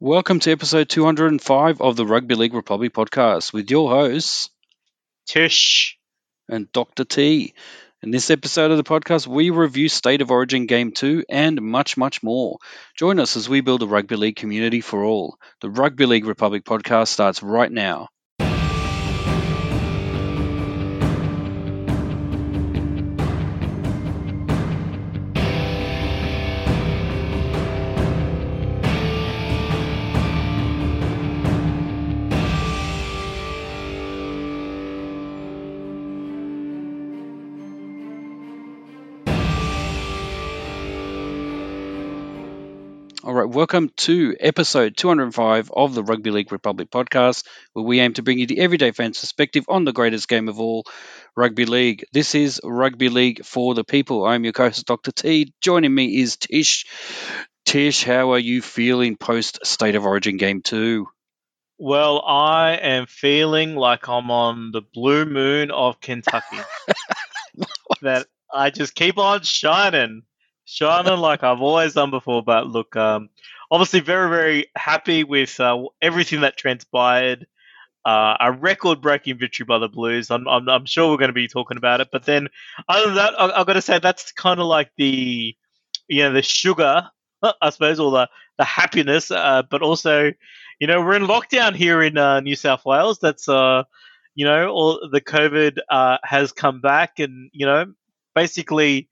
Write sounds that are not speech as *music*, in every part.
Welcome to episode 205 of the Rugby League Republic podcast with your hosts, Tish. and Dr. T. In this episode of the podcast, we review State of Origin Game 2 and much, much more. Join us as we build a rugby league community for all. The Rugby League Republic podcast starts right now. Welcome to episode 205 of the Rugby League Republic podcast, where we aim to bring you the everyday fan's perspective on the greatest game of all, rugby league. This is Rugby League for the people. I'm your co-host, Dr. T. Joining me is Tish. Tish, how are you feeling post State of Origin Game 2? Well, I am feeling like I'm on the blue moon of Kentucky. *laughs* that I just keep on shining, shining like I've always done before. But look, um, obviously very, very happy with uh, everything that transpired. Uh, a record-breaking victory by the Blues. I'm, I'm, I'm sure we're going to be talking about it. But then, other than that, I, I've got to say that's kind of like the, you know, the sugar, I suppose, or the the happiness. Uh, but also, you know, we're in lockdown here in uh, New South Wales. That's, uh, you know, all the COVID uh, has come back, and you know, basically,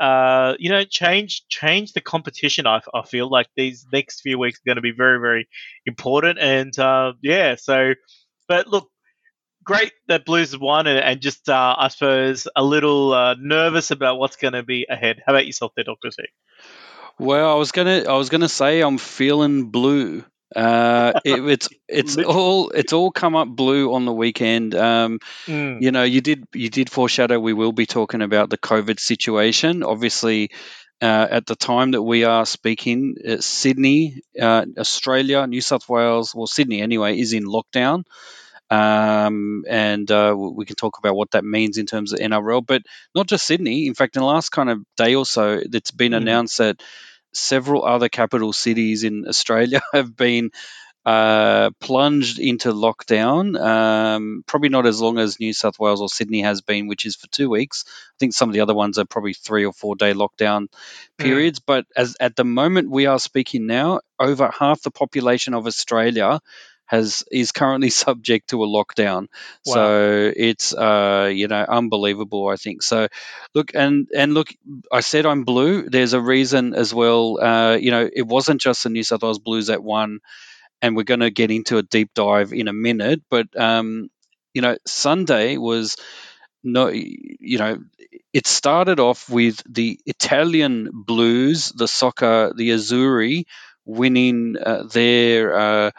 uh, you know, change change the competition. I, I feel like these next few weeks are going to be very very important, and uh, yeah. So, but look, great that Blues have won, and, and just uh, I suppose a little uh, nervous about what's going to be ahead. How about yourself, there, Doctor T? Well, I was gonna, I was gonna say I'm feeling blue. Uh, it, *laughs* it's it's all it's all come up blue on the weekend. Um, Mm. you know, you did you did foreshadow we will be talking about the COVID situation. Obviously, uh, at the time that we are speaking, uh, Sydney, uh, Australia, New South Wales, well, Sydney anyway, is in lockdown. Um, and uh, we can talk about what that means in terms of NRL, but not just Sydney. In fact, in the last kind of day or so, it's been Mm. announced that several other capital cities in Australia *laughs* have been uh, plunged into lockdown. Um, probably not as long as New South Wales or Sydney has been, which is for two weeks. I think some of the other ones are probably three or four day lockdown periods. But as at the moment we are speaking now, over half the population of Australia has is currently *laughs* subject to a lockdown. Wow. So it's uh, you know unbelievable. I think so. Look and and look, I said I'm blue. There's a reason as well. Uh, you know, it wasn't just the New South Wales Blues that won and we're going to get into a deep dive in a minute. But um, you know, Sunday was no, you know, it started off with the Italian Blues, the soccer, the Azzurri, winning uh, their. Uh,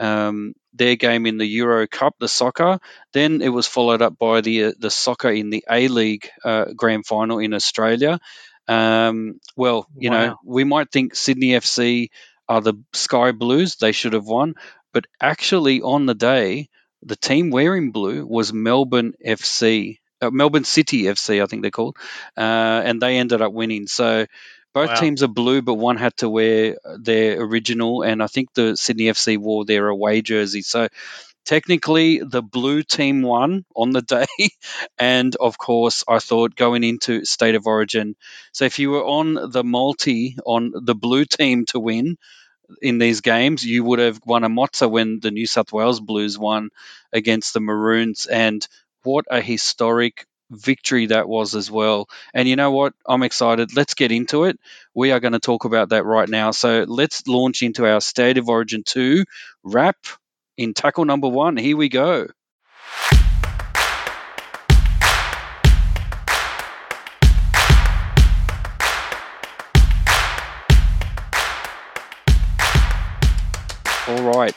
um, their game in the Euro Cup, the soccer. Then it was followed up by the uh, the soccer in the A League uh, Grand Final in Australia. Um, well, you know, we might think Sydney FC are the Sky Blues; they should have won. But actually, on the day, the team wearing blue was Melbourne FC, uh, Melbourne City FC, I think they're called, uh, and they ended up winning. So both Wow. teams are blue, but one had to wear their original, and I think the Sydney FC wore their away jersey. So technically, the blue team won on the *laughs* day, and of course, I thought going into State of Origin. So if you were on the multi on the blue team to win in these games, you would have won a mozza when the New South Wales Blues won against the Maroons, and what a historic victory that was as well. And you know what? I'm excited. Let's get into it. We are going to talk about that right now. So let's launch into our State of Origin 2 wrap in tackle number one. Here we go. All right.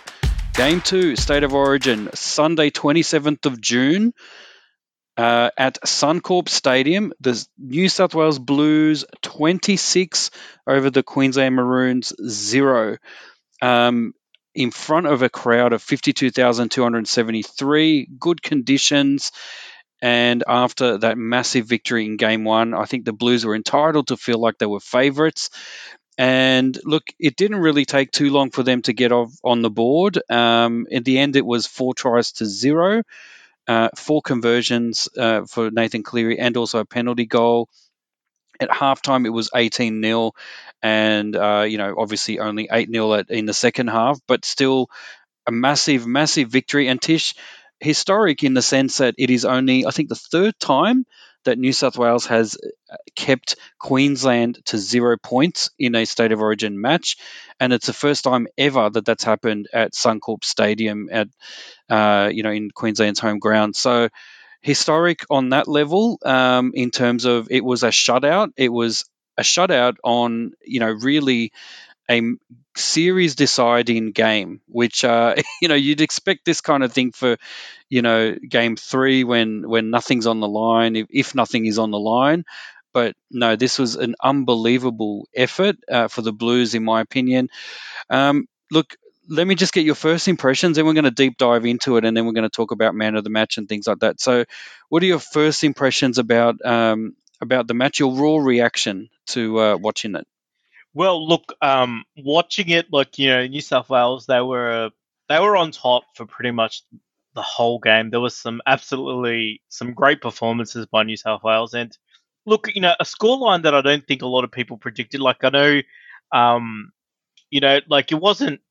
Game two, State of Origin, Sunday, 27th of June uh, at Suncorp Stadium. The New South Wales Blues 26 over the Queensland Maroons 0. Um, in front of a crowd of 52,273, good conditions. And after that massive victory in game one, I think the Blues were entitled to feel like they were favourites. and look, it didn't really take too long for them to get off on the board. Um, in the end, it was four tries to zero, uh, four conversions uh, for Nathan Cleary, and also a penalty goal. At halftime, it was 18 0, and uh, you know, obviously only 8 0 in the second half, but still a massive, massive victory. And Tish, historic in the sense that it is only, I think, the third time that New South Wales has uh, kept Queensland to zero points in a state of origin match, and it's the first time ever that that's happened at Suncorp Stadium at uh, you know in Queensland's home ground. So historic on that level um, in terms of it was a shutout. It was a shutout on you know really a series deciding game, which uh, *laughs* you know you'd expect this kind of thing for you know game three when when nothing's on the line, if, if nothing is on the line. But no, this was an unbelievable effort uh, for the Blues, in my opinion. Um, look, let me just get your first impressions, and we're going to deep dive into it, and then we're going to talk about man of the match and things like that. So, what are your first impressions about um, about the match? Your raw reaction to uh, watching it? Well, look, um, watching it, like you know, New South Wales, they were they were on top for pretty much the whole game. There was some absolutely some great performances by New South Wales, and look, you know, a scoreline that I don't think a lot of people predicted. Like I know, um, you know, like it wasn't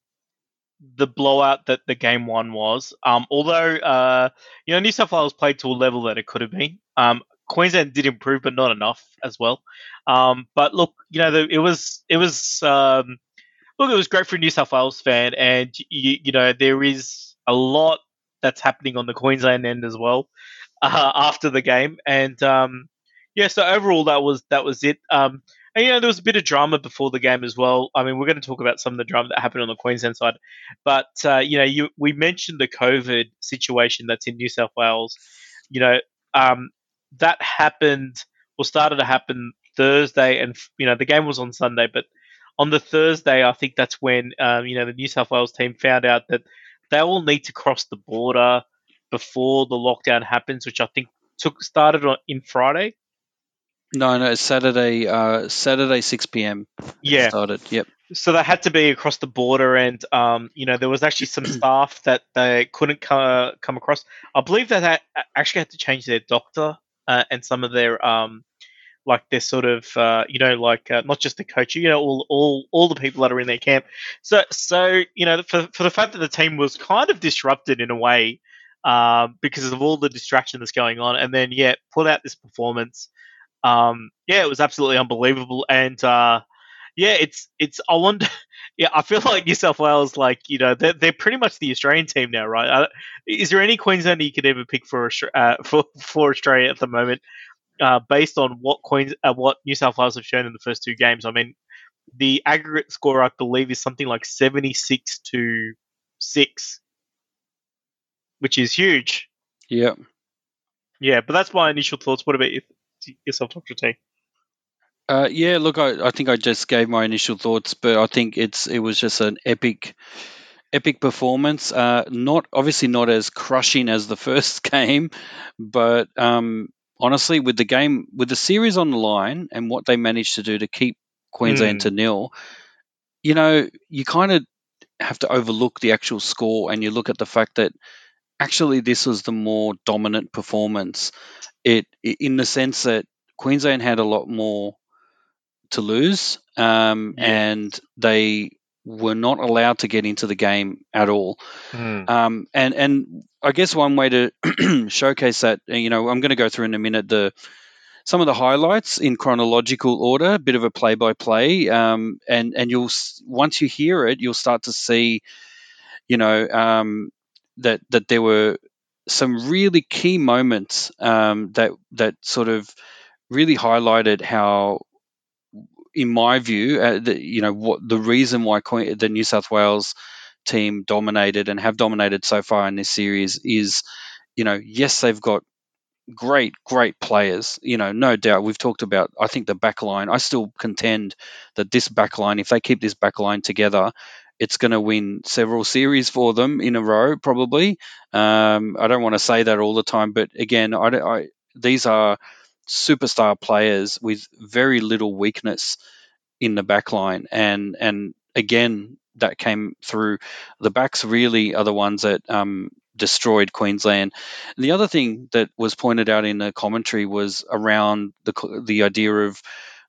the blowout that the game one was. Um, although, uh, you know, New South Wales played to a level that it could have been. Um, Queensland did improve, but not enough as well. Um, but look, you know, the, it was it was um, look, it was great for a New South Wales fan, and you, you know there is a lot that's happening on the Queensland end as well uh, after the game, and um, yeah, so overall that was that was it. Um, and you know there was a bit of drama before the game as well. I mean, we're going to talk about some of the drama that happened on the Queensland side, but uh, you know, you we mentioned the COVID situation that's in New South Wales. You know, um, that happened or started to happen Thursday, and you know the game was on Sunday, but on the Thursday, I think that's when um, you know the New South Wales team found out that they will need to cross the border before the lockdown happens, which I think took started on in Friday. No, no, it's Saturday. Uh, Saturday, six p.m. Yeah, started. Yep. So they had to be across the border, and um, you know there was actually some *clears throat* staff that they couldn't come come across. I believe that they actually had to change their doctor uh, and some of their um, like their sort of uh, you know like uh, not just the coach, you know all all all the people that are in their camp. So so you know for for the fact that the team was kind of disrupted in a way um, because of all the distraction that's going on, and then yeah, put out this performance. Um, yeah, it was absolutely unbelievable, and uh, yeah, it's it's. I wonder. *laughs* Yeah, I feel like New South Wales, like you know, they're, they're pretty much the Australian team now, right? Uh, is there any Queenslander you could ever pick for uh, *laughs* for for Australia at the moment? uh, based on what Queens, uh, what New South Wales have shown in the first two games. I mean, the aggregate score, I believe, is something like seventy-six to six, which is huge. Yeah, yeah. But that's my initial thoughts. What about yourself, Doctor T? Uh, yeah, look, I, I think I just gave my initial thoughts, but I think it's it was just an epic, epic performance. Uh, not obviously not as crushing as the *laughs* first game, but um, honestly, with the game, with the series on the line and what they managed to do to keep Queensland mm. to nil, you know, you kind of have to overlook the actual score and you look at the fact that actually this was the more dominant performance. It in the sense that Queensland had a lot more to lose, um, yeah. and they were not allowed to get into the game at all. Mm. Um, and and I guess one way to *clears throat* showcase that, you know, I'm going to go through in a minute the some of the highlights in chronological order, a bit of a play by play, and and you'll once you hear it, you'll start to see, you know, um, that that there were some really key moments um, that that sort of really highlighted how in my view, uh, the, you know, what the reason why the New South Wales team dominated and have dominated so far in this series is, you know, yes, they've got great, great players. You know, no doubt. We've talked about. I think the back line. I still contend that this back line, if they keep this back line together, it's going to win several series for them in a row, probably. Um, I don't want to say that all the time, but again, I, I these are superstar players with very little weakness in the back line, and and again that came through. The backs really are the ones that um, destroyed Queensland. And the other thing that was pointed out in the commentary was around the the idea of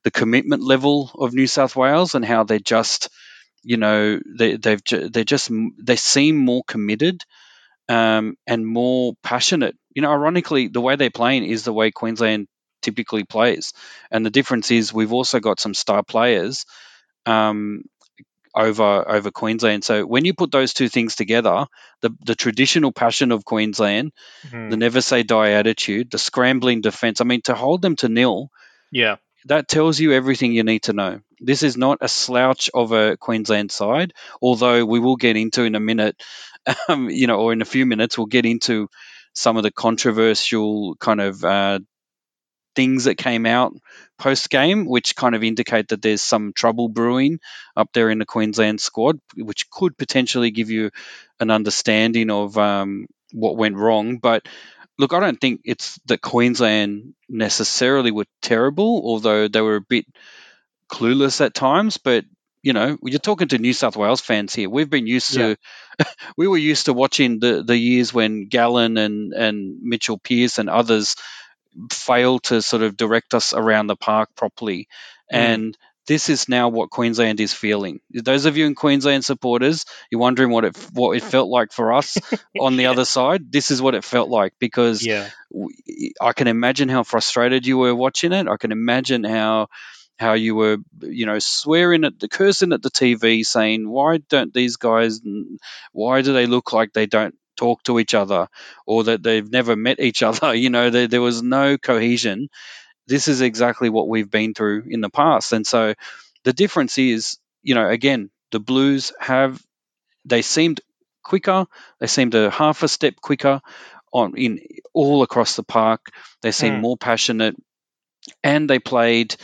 the commitment level of New South Wales and how they're just, you know, they, they've they're just they seem more committed um, and more passionate. You know, ironically, the way they're playing is the way Queensland typically plays, and the difference is we've also got some star players. Um, over over Queensland. So when you put those two things together, the the traditional passion of Queensland, Mhm. the never say die attitude, the scrambling defense. I mean, to hold them to nil, Yeah. that tells you everything you need to know. This is not a slouch of a Queensland side, although we will get into in a minute, *laughs* um, you know, or in a few minutes, we'll get into some of the controversial kind of uh, things that came out post game, which kind of indicate that there's some trouble brewing up there in the Queensland squad, which could potentially give you an understanding of um, what went wrong. But look, I don't think it's that Queensland necessarily were terrible, although they were a bit clueless at times. But you know, you're talking to New South Wales fans here. We've been used to, *laughs* we were used to watching the the years when Gallen and and Mitchell Pearce and others failed to sort of direct us around the park properly, Mm. and. This is now what Queensland is feeling. Those of you in Queensland supporters, you're wondering what it what it felt like for us *laughs* on the Yeah. other side. This is what it felt like because Yeah. I can imagine how frustrated you were watching it. I can imagine how how you were, you know, swearing at the cursing at the TV, saying, "Why don't these guys? Why do they look like they don't talk to each other, or that they've never met each *laughs* other?" You know, there, there was no cohesion. This is exactly what we've been through in the past, and so the difference is, you know, again, the Blues have they seemed quicker. They seemed a half a step quicker on in all across the park. They seemed Mm. more passionate, and they played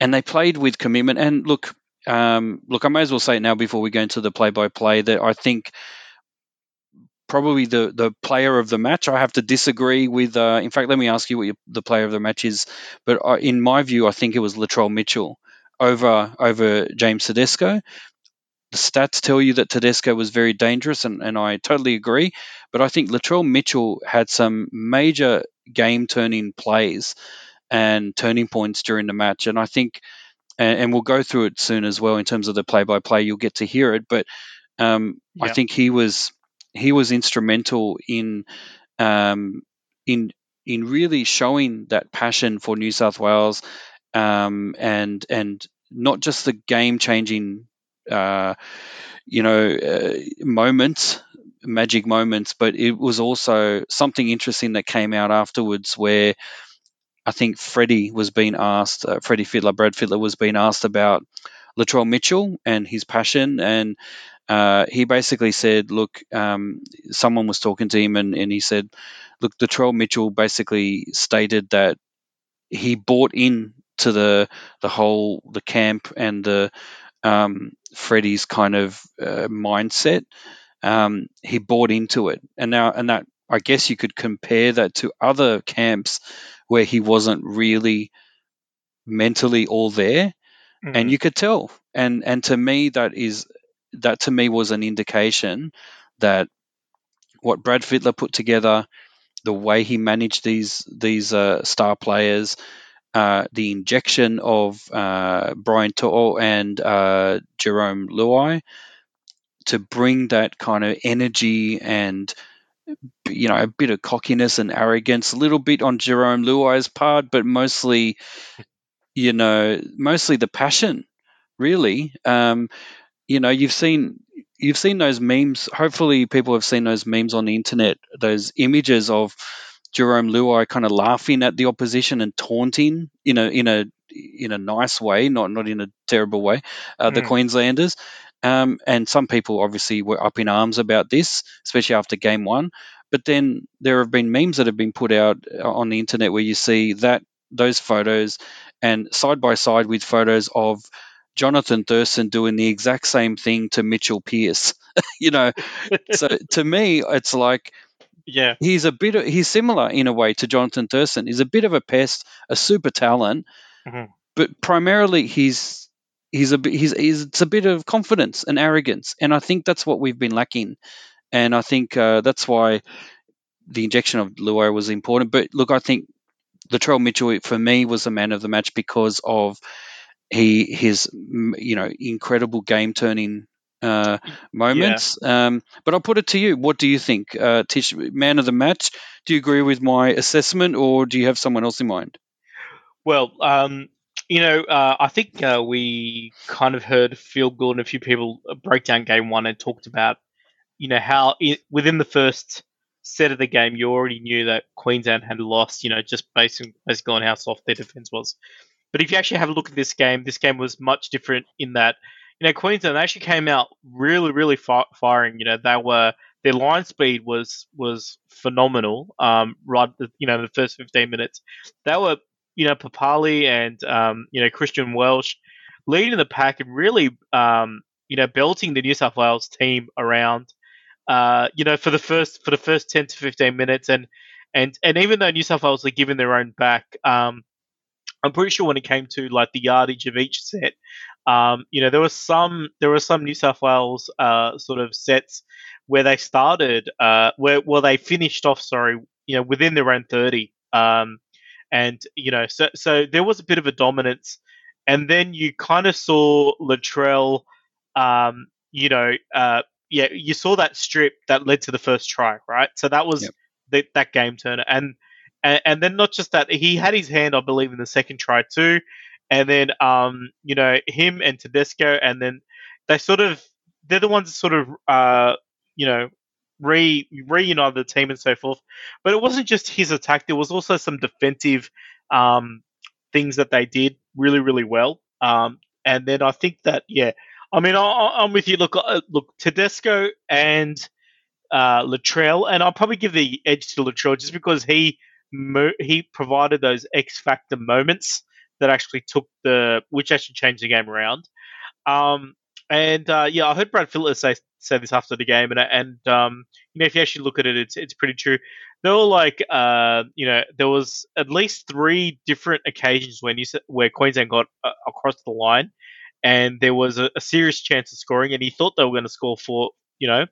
and they played with commitment. And look, um, look, I may as well say it now before we go into the play by play that I think probably the the player of the match. I have to disagree with. Uh, in fact, let me ask you what your, the player of the match is. But uh, in my view, I think it was Latrell Mitchell over over James Tedesco. The stats tell you that Tedesco was very dangerous, and, and I totally agree. But I think Latrell Mitchell had some major game turning plays and turning points during the match. And I think, and, and we'll go through it soon as well in terms of the play by play. You'll get to hear it, but um, I think he was he was instrumental in um, in in really showing that passion for New South Wales um, and and not just the game changing uh, you know uh, moments magic moments but it was also something interesting that came out afterwards where I think Freddie was being asked, uh, Freddie Fittler, Brad Fittler was being asked about Latrell Mitchell and his passion. And uh, he basically said, look, um, someone was talking to him and, and he said, look, Latrell Mitchell basically stated that he bought in to the the whole the camp and the um, Freddie's kind of uh, mindset. Um, he bought into it, and now and that I guess you could compare that to other camps where he wasn't really mentally all there, and Mm. you could tell. And and to me, that is that to me was an indication that what Brad Fittler put together, the way he managed these these uh, star players, uh, the injection of uh, Brian To'o and uh, Jarome Luai to bring that kind of energy and you know a bit of cockiness and arrogance, a little bit on Jarome Luai's part, but mostly you know mostly the passion, really. Um, you know, you've seen you've seen those memes. Hopefully, people have seen those memes on the internet. Those images of Jarome Luai kind of laughing at the opposition and taunting in a in a in a nice way, not not in a terrible way. Uh, the Mm. Queenslanders. Um, and some people obviously were up in arms about this, especially after game one. But then there have been memes that have been put out uh, on the internet where you see that those photos and side by side with photos of Jonathan Thurston doing the exact same thing to Mitchell Pearce. *laughs* you know, so to me, it's like Yeah. he's a bit of, he's similar in a way to Jonathan Thurston. He's a bit of a pest, a super talent, Mhm. but primarily he's he's a he's, he's it's a bit of confidence and arrogance, and I think that's what we've been lacking, and I think uh, that's why the injection of Luai was important. But look, I think Latrell Mitchell for me was the man of the match because of he his you know incredible game turning uh, moments. Yeah. Um, but I'll put it to you. What do you think, uh, Tish? Man of the match? Do you agree with my assessment, or do you have someone else in mind? Well, um, you know, uh, I think uh, we kind of heard Phil Gould and a few people break down game one and talked about, you know, how it, within the first set of the game, you already knew that Queensland had lost, you know, just based, basically on how soft their defense was. But if you actually have a look at this game, this game was much different in that, you know, Queensland actually came out really, really fi- firing. You know, they were their line speed was was phenomenal. Um, right, you know, the first 15 minutes, they were, you know, Papali'i and um, you know Christian Welch leading the pack and really, um, you know, belting the New South Wales team around uh, you know, for the first for the first ten to fifteen minutes, and and and even though New South Wales are given their own back, um, I'm pretty sure when it came to like the yardage of each set, um, you know, there was some there were some New South Wales uh, sort of sets where they started, uh, where well they finished off, sorry, you know, within their own thirty, um, and you know, so so there was a bit of a dominance, and then you kind of saw Latrell, um, you know, uh, yeah, you saw that strip that led to the first try, right? So that was yep. the, that game turner, and, and and then not just that, he had his hand, I believe, in the second try too, and then um, you know, him and Tedesco, and then they sort of they're the ones that sort of uh, you know, re reunited the team and so forth. But it wasn't just his attack; there was also some defensive um things that they did really, really well. Um, and then I think that yeah, I mean, I, am with you. Look, uh, look, Tedesco and uh, Latrell, and I'll probably give the edge to Latrell just because he he provided those X factor moments that actually took the which actually changed the game around. Um, and uh, yeah, I heard Brad Phillips say say this after the game, and and um, you know if you actually look at it, it's it's pretty true. There were like uh, you know there was at least three different occasions when you where Queensland got uh, across the line and there was a, a serious chance of scoring, and he thought they were going to score for you know,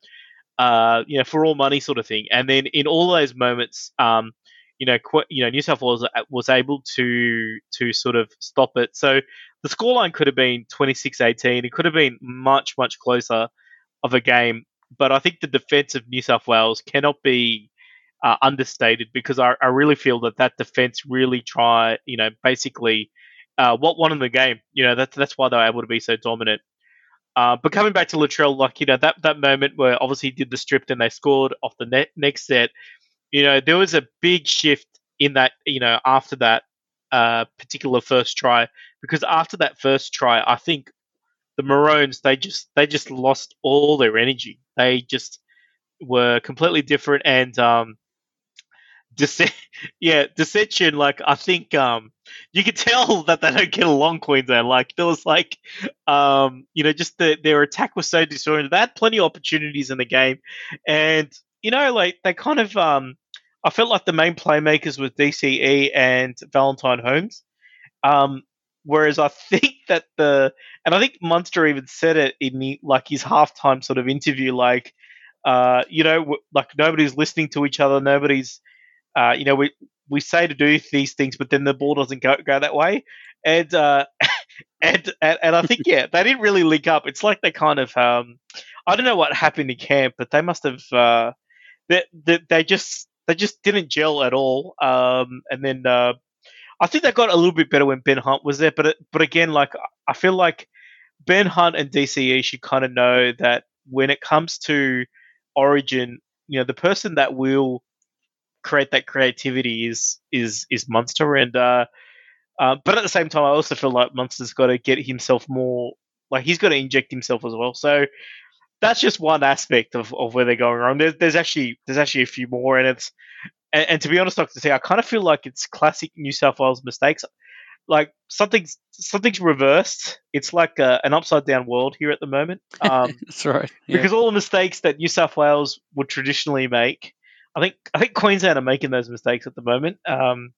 uh, you know, for all money sort of thing. And then in all those moments, um, you know, qu- you know, New South Wales was able to to sort of stop it. So the scoreline could have been 26-18. It could have been much much closer of a game. But I think the defense of New South Wales cannot be uh, understated because I, I really feel that that defense really try, you know, basically uh, what won in the game. You know, that's that's why they were able to be so dominant. Uh, but coming back to Latrell, like you know that that moment where obviously he did the strip and they scored off the ne- next set. You know, there was a big shift in that. You know, after that uh, particular first try, because after that first try, I think the Maroons they just they just lost all their energy. They just were completely different and um, *laughs* yeah, Deception, like I think um you could tell *laughs* that they don't get along Queensland. Like there was like um, you know, just the, their attack was so disoriented. They had plenty of opportunities in the game. And, you know, like they kind of um I felt like the main playmakers were DCE and Valentine Holmes. Um whereas I think that the and I think Munster even said it in the, like his halftime sort of interview, like uh, you know, like nobody's listening to each other, nobody's uh, you know, we we say to do these things, but then the ball doesn't go go that way, and uh, *laughs* and, and and I think yeah, they didn't really link up. It's like they kind of um, I don't know what happened in camp, but they must have uh, they, they, they just they just didn't gel at all. Um, and then uh, I think they got a little bit better when Ben Hunt was there, but but again, like I feel like Ben Hunt and DCE should kind of know that when it comes to Origin, you know, the person that will create that creativity is is is Munster, and uh, uh, but at the same time, I also feel like Munster's got to get himself more like he's got to inject himself as well. So that's just one aspect of, of where they're going wrong. There's, there's actually there's actually a few more, and it's and, and to be honest, Doctor T, I kind of feel like it's classic New South Wales mistakes. Like something's something's reversed. It's like a, an upside down world here at the moment. *laughs* Um, That's right. Yeah. Because all the mistakes that New South Wales would traditionally make I think I think Queensland are making those mistakes at the moment. Um,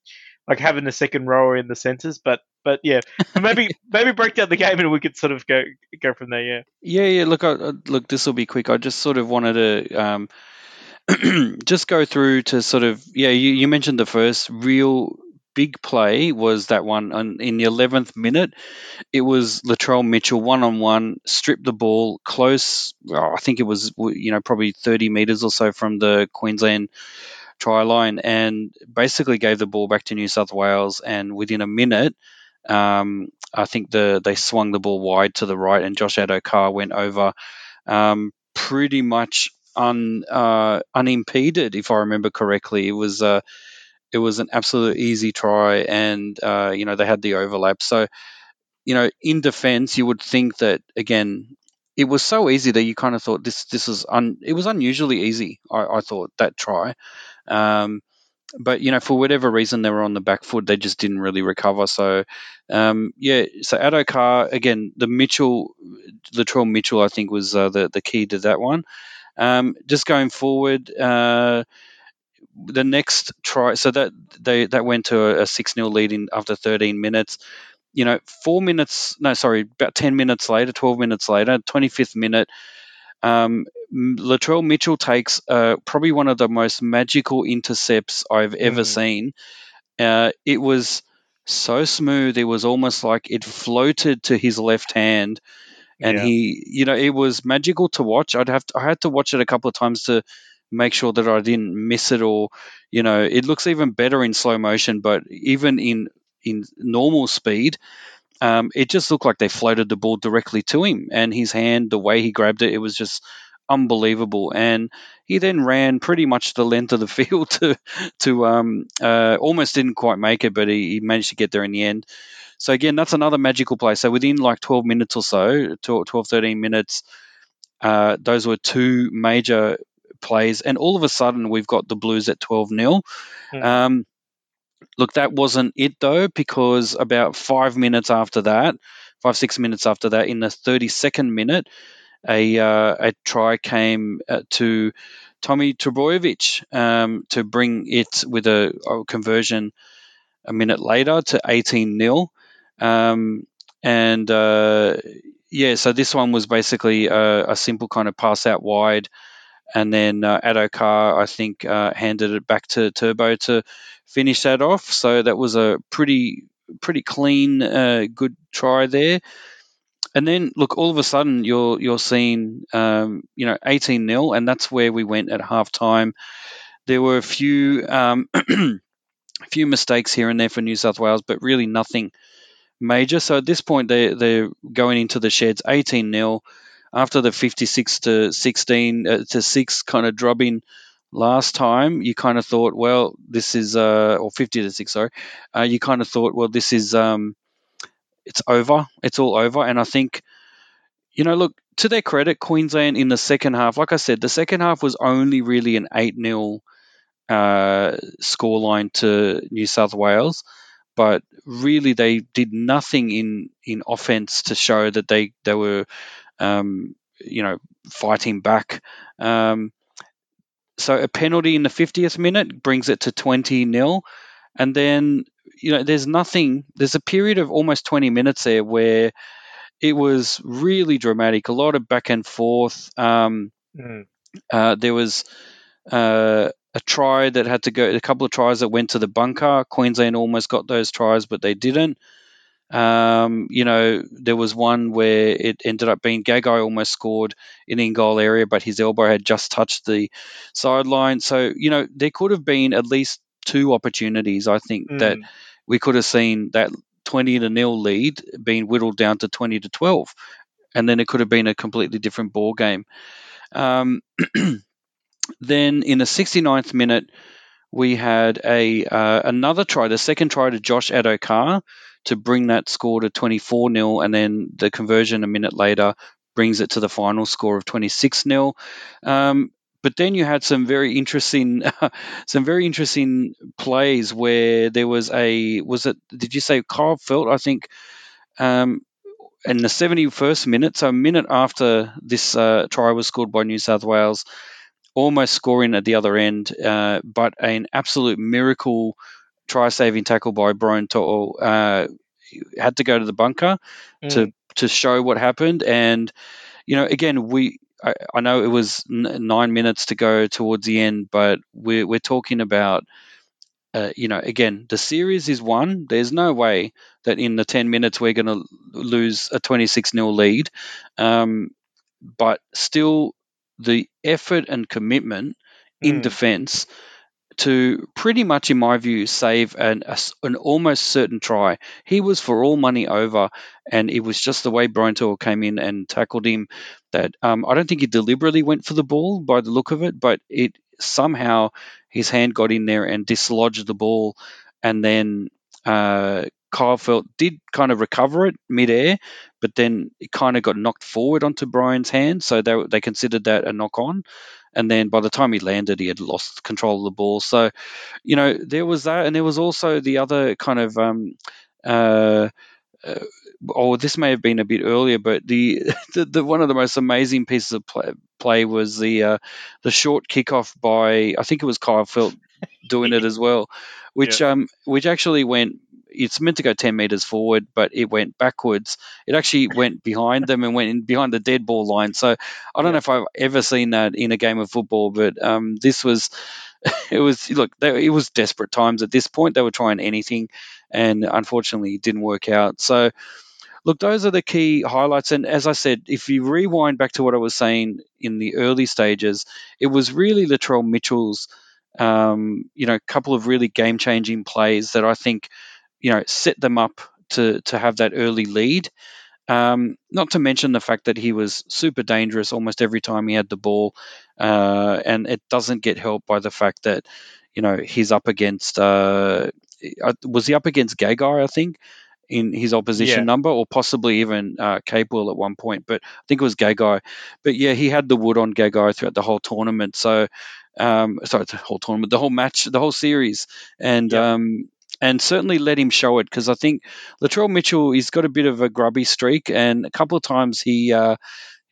like having a second rower in the centres. But but yeah, maybe *laughs* maybe break down the game and we could sort of go go from there. Yeah. Yeah, yeah. Look, I, look, this will be quick. I just sort of wanted to um, *clears throat* just go through to sort of yeah. You, you mentioned the first real big play was that one on, in the 11th minute. It was Latrell Mitchell one on one, stripped the ball close. Oh, I think it was you know probably 30 meters or so from the Queensland try line, and basically gave the ball back to New South Wales. And within a minute, um, I think the they swung the ball wide to the right, and Josh Addo-Carr went over um, pretty much un, uh, unimpeded, if I remember correctly. It was uh, it was an absolute easy try, and uh, you know they had the overlap. So, you know, in defence, you would think that again, it was so easy that you kind of thought this this is un, it was unusually easy. I, I thought that try, um, but you know, for whatever reason, they were on the back foot. They just didn't really recover. So, um, yeah. So Addo-Carr again, the Mitchell, Latrell Mitchell, I think was uh, the the key to that one. Um, just going forward, uh, the next try, so that they that went to a, six 0 lead in after 13 minutes. You know, four minutes, no, sorry, about 10 minutes later, 12 minutes later, 25th minute, um, Latrell Mitchell takes uh, probably one of the most magical intercepts I've ever mm. seen. Uh, it was so smooth; it was almost like it floated to his left hand, and yeah. he, you know, it was magical to watch. I'd have to, I had to watch it a couple of times to make sure that I didn't miss it or you know it looks even better in slow motion but even in in normal speed um, it just looked like they floated the ball directly to him and his hand the way he grabbed it it was just unbelievable and he then ran pretty much the length of the *laughs* field to to um, uh, almost didn't quite make it but he, he managed to get there in the end so again that's another magical play so within like 12 minutes or so 12 13 minutes uh, those were two major plays, and all of a sudden we've got the Blues at 12 0. Mm. Um, look, that wasn't it though, because about five minutes after that, five, six minutes after that, in the 32nd minute, a, uh, a try came uh, to Tommy Trbojevic um, to bring it with a, a, conversion a minute later to 18 0. Um, and uh, yeah, so this one was basically a, a, simple kind of pass out wide and then uh, Addo-Carr, I think, uh, handed it back to Turbo to finish that off. So that was a pretty pretty clean, uh, good try there. And then look, all of a sudden you're you're seeing um, you know 18 0 and that's where we went at halftime. There were a few um, *clears throat* a few mistakes here and there for New South Wales, but really nothing major. So at this point they they're going into the sheds 18 0 after the 56 to 16 uh, to 6 kind of drubbing last time, you kind of thought, well, this is, uh, or 50 to 6, sorry, uh, you kind of thought, well, this is, um, it's over. It's all over. And I think, you know, look, to their credit, Queensland in the second half, like I said, the second half was only really an 8 0 uh, scoreline to New South Wales. But really, they did nothing in, in offense to show that they, they were um, you know, fighting back. Um, so a penalty in the 50th minute brings it to 20 nil, and then you know there's nothing. There's a period of almost 20 minutes there where it was really dramatic. A lot of back and forth. Um, mm. uh, there was uh, a try that had to go. A couple of tries that went to the bunker. Queensland almost got those tries, but they didn't. Um, you know, there was one where it ended up being Gagai almost scored in in goal area, but his elbow had just touched the sideline. So, you know, there could have been at least two opportunities, I think, mm. that we could have seen that 20 to nil lead being whittled down to 20 to 12. And then it could have been a completely different ball game. Um, *clears throat* then in the 69th minute, we had a uh, another try, the second try to Josh Addo-Carr, to bring that score to 24 0, and then the conversion a minute later brings it to the final score of 26 0. Um, but then you had some very interesting, *laughs* some very interesting plays where there was a was it? Did you say Kyle Feldt I think. Um, in the 71st minute, so a minute after this uh, try was scored by New South Wales, almost scoring at the other end, uh, but an absolute miracle try saving tackle by Brian To'o uh, had to go to the bunker Mm. to to show what happened. And you know, again, we I, I know it was n- nine minutes to go towards the end, but we're we're talking about. Uh, you know, again, the series is won. There's no way that in the 10 minutes we're going to lose a 26 0 lead. Um, but still, the effort and commitment in Mm. defence to pretty much, in my view, save an a an almost certain try. He was for all money over, and it was just the way Brian To'o came in and tackled him that um, I don't think he deliberately went for the ball by the look of it, but it somehow his hand got in there and dislodged the ball, and then uh, Kyle Feldt did kind of recover it midair, but then it kind of got knocked forward onto Brian's hand, so they they considered that a knock on. And then by the time he landed, he had lost control of the ball. So, you know, there was that, and there was also the other kind of um, uh, uh, oh, this may have been a bit earlier, but the, *laughs* the, the one of the most amazing pieces of play, play was the uh, the short kickoff by I think it was Kyle Feldt doing it as well, *laughs* which um which actually went. It's meant to go ten meters forward, but it went backwards. It actually went behind them and went in behind the dead ball line. So I don't Yeah. know if I've ever seen that in a game of football, but um, this was *laughs* it was look they, it was desperate times at this point. They were trying anything, and unfortunately, it didn't work out. So look, those are the key highlights. And as I said, if you rewind back to what I was saying in the early stages, it was really Latrell Mitchell's, um, you know—a couple of really game changing plays that I think, you know, set them up to to have that early lead. Um, not to mention the fact that he was super dangerous almost every time he had the ball, uh, and it doesn't get helped by the fact that, you know, he's up against. Uh, uh, was he up against Gagai? I think in his opposition Yeah. number, or possibly even uh, Capewell at one point. But I think it was Gagai. But yeah, he had the wood on Gagai throughout the whole tournament. So, um, sorry, the whole tournament, the whole match, the whole series, and Yep. um, and certainly let him show it because I think Latrell Mitchell, he's got a bit of a grubby streak, and a couple of times he. Uh,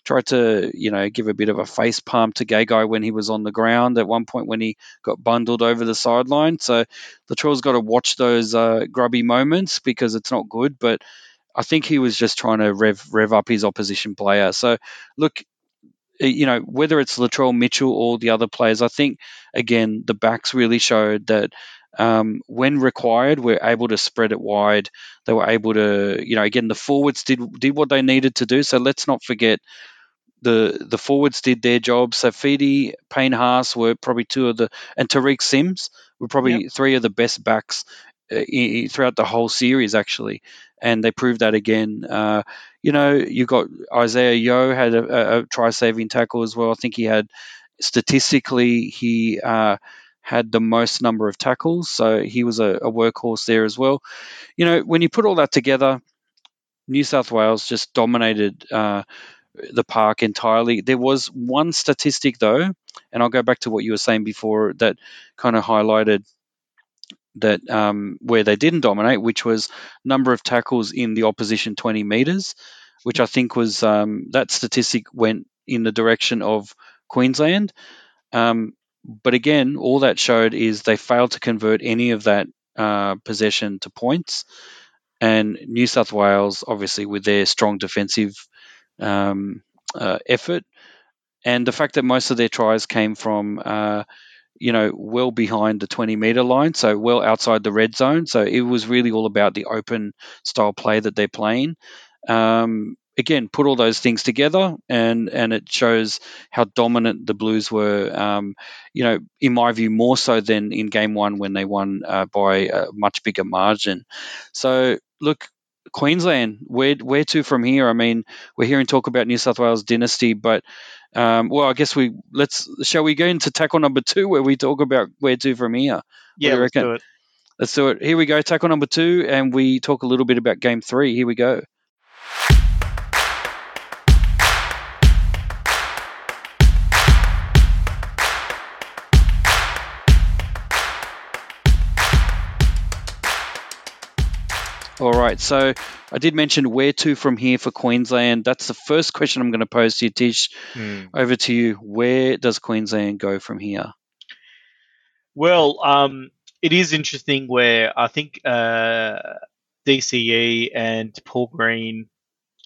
Tried to, you know, give a bit of a face palm to Gagai when he was on the ground at one point when he got bundled over the sideline. So Latrell's got to watch those uh, grubby moments because it's not good. But I think he was just trying to rev rev up his opposition player. So look, uh, you know, whether it's Latrell Mitchell or the other players, I think again the backs really showed that um, when required, we're able to spread it wide. They were able to, you know, again the forwards did did what they needed to do. So let's not forget the the forwards did their job. Saifiti, Payne Haas were probably two of the, and Tariq Sims were probably three of the best backs uh, throughout the whole series, actually. And they proved that again. Uh, you know, you got Isaah Yeo had a, a, a try saving tackle as well. I think he had statistically he uh, had the most number of tackles, so he was a, a workhorse there as well. You know, when you put all that together, New South Wales just dominated. Uh, the park entirely. There was one statistic though, and I'll go back to what you were saying before that kind of highlighted that um, where they didn't dominate, which was number of tackles in the opposition 20 meters, which I think was um, that statistic went in the direction of Queensland. Um, but again, all that showed is they failed to convert any of that uh, possession to points. And New South Wales, obviously, with their strong defensive um, uh, effort, and the fact that most of their tries came from, uh, you know, well behind the 20 meter line, so well outside the red zone. So it was really all about the open style play that they're playing. Um, again, put all those things together, and and it shows how dominant the Blues were. Um, you know, in my view, more so than in Game One when they won uh, by a much bigger margin. So look, Queensland, where where to from here? I mean, we're hearing talk about New South Wales dynasty, but um, well, I guess we let's shall we go into tackle number two where we talk about where to from here. Yeah, let's do it. Let's do it. Here we go, tackle number two, and we talk a little bit about game three. Here we go. All right, so I did mention where to from here for Queensland. That's the first question I'm going to pose to you, Tish. Hmm. Over to you. Where does Queensland go from here? Well, um, it is interesting where I think uh, DCE and Paul Green.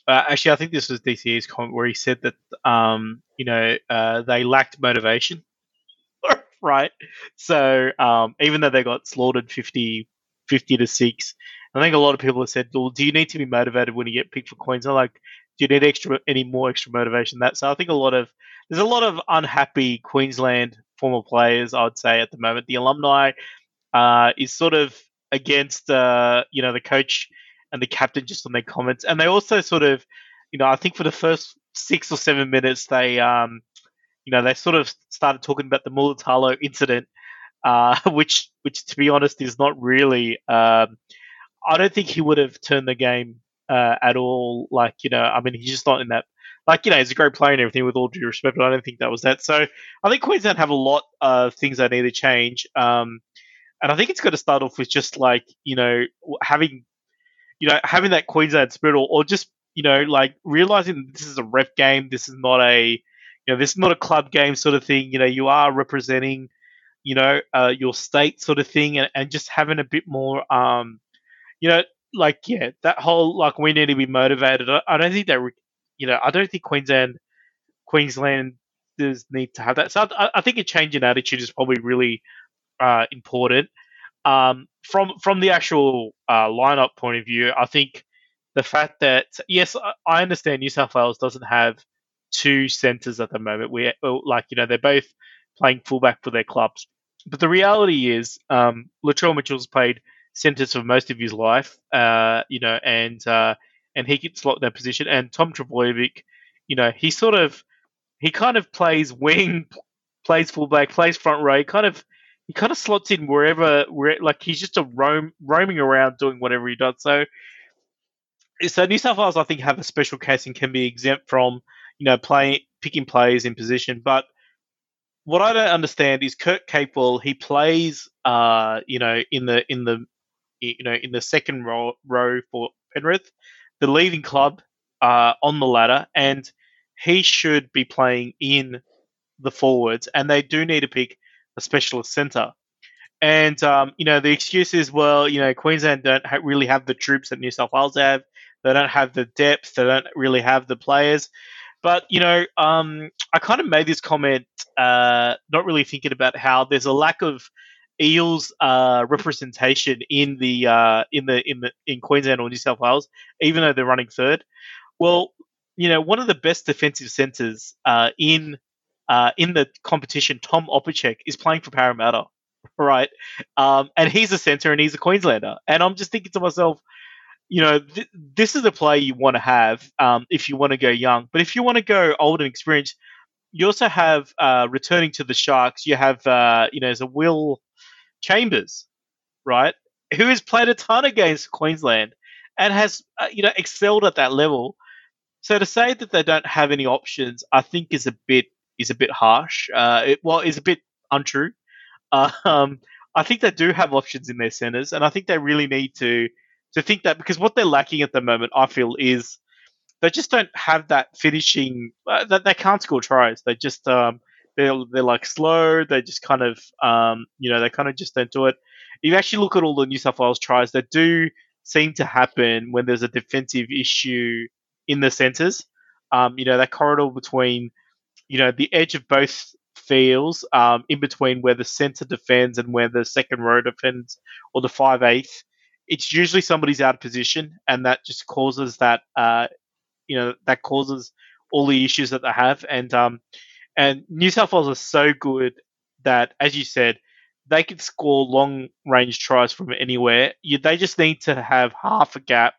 Uh, actually, I think this was DCE's comment where he said that um, you know uh, they lacked motivation, *laughs* right? So um, even though they got slaughtered 50, 50 to six, I think a lot of people have said, "Well, do you need to be motivated when you get picked for Queensland? Like, do you need extra any more extra motivation?" That so I think a lot of there's a lot of unhappy Queensland former players. I would say at the moment, the alumni uh, is sort of against uh, you know the coach and the captain just on their comments, and they also sort of you know I think for the first six or seven minutes they um, you know they sort of started talking about the Mulitalo incident, uh, *laughs* which which to be honest is not really. Um, I don't think he would have turned the game uh, at all. Like you know, I mean, he's just not in that. Like you know, he's a great player and everything. With all due respect, but I don't think that was that. So I think Queensland have a lot of things they need to change. Um, and I think it's got to start off with just like you know having you know having that Queensland spirit, or, or just you know like realizing this is a ref game. This is not a you know this is not a club game sort of thing. You know you are representing you know uh, your state sort of thing, and, and just having a bit more um you know like yeah that whole like we need to be motivated. I, I don't think that you know I don't think Queensland Queensland does need to have that. So I, I think a change in attitude is probably really uh, important. Um, from from the actual uh, lineup point of view, I think the fact that yes, I understand New South Wales doesn't have two centres at the moment. We like you know they're both playing fullback for their clubs, but the reality is um, Latrell Mitchell's played centres for most of his life, uh, you know, and uh, and he gets locked in that position. And Tom Trbojevic, you know, he sort of he kind of plays wing, plays fullback, plays front row. He kind of he kind of slots in wherever, where like he's just a roam roaming around doing whatever he does. So, so New South Wales, I think, have a special case and can be exempt from you know playing picking players in position. But what I don't understand is Kurt Capewell. He plays, uh, you know, in the in the you know in the second row row for Penrith, the leading club uh, on the ladder, and he should be playing in the forwards, and they do need to pick a specialist centre. And um, you know the excuse is, well, you know Queensland don't ha- really have the troops that New South Wales have. They don't have the depth. They don't really have the players. But you know, um, I kind of made this comment, uh, not really thinking about how there's a lack of Eels uh, representation in the uh, in the in the in Queensland or New South Wales, even though they're running third. Well, you know, one of the best defensive centres uh, in uh, in the competition, Tom Opacic is playing for Parramatta, right? Um, and he's a centre and he's a Queenslander. And I'm just thinking to myself, you know, th- this is a play you want to have um, if you want to go young. But if you want to go old and experienced, you also have uh, returning to the Sharks. You have, uh, you know, there's a Will Chambers, right, who has played a ton against Queensland and has, uh, you know, excelled at that level. So to say that they don't have any options, I think is a bit is a bit harsh. Uh, it, well, is a bit untrue. Uh, *laughs* um, I think they do have options in their centers, and I think they really need to to think that because what they're lacking at the moment, I feel, is they just don't have that finishing. Uh, that they can't score tries. They just um, they're they're like slow. They just kind of um, you know they kind of just don't do it. If you actually look at all the New South Wales tries, they do seem to happen when there's a defensive issue in the centers. Um, you know that corridor between you know, the edge of both fields, um, in between where the centre defends and where the second row defends, or the five eighth, it's usually somebody's out of position, and that just causes that, uh, you know, that causes all the issues that they have. And um, and New South Wales are so good that, as you said, they can score long range tries from anywhere. You, they just need to have half a gap,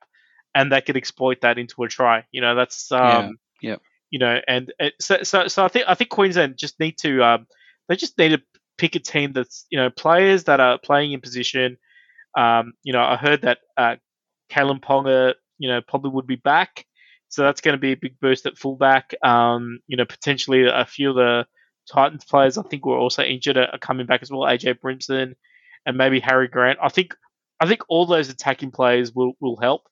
and they could exploit that into a try. You know, that's um, yeah. yeah you know, and so, so, so I think I think Queensland just need to um, they just need to pick a team that's you know players that are playing in position. Um, you know, I heard that uh, Kalyn Ponga, you know, probably would be back, so that's going to be a big boost at fullback. Um, you know, potentially a few of the Titans players I think were also injured are, coming back as well. AJ Brimson and maybe Harry Grant. I think I think all those attacking players will will help.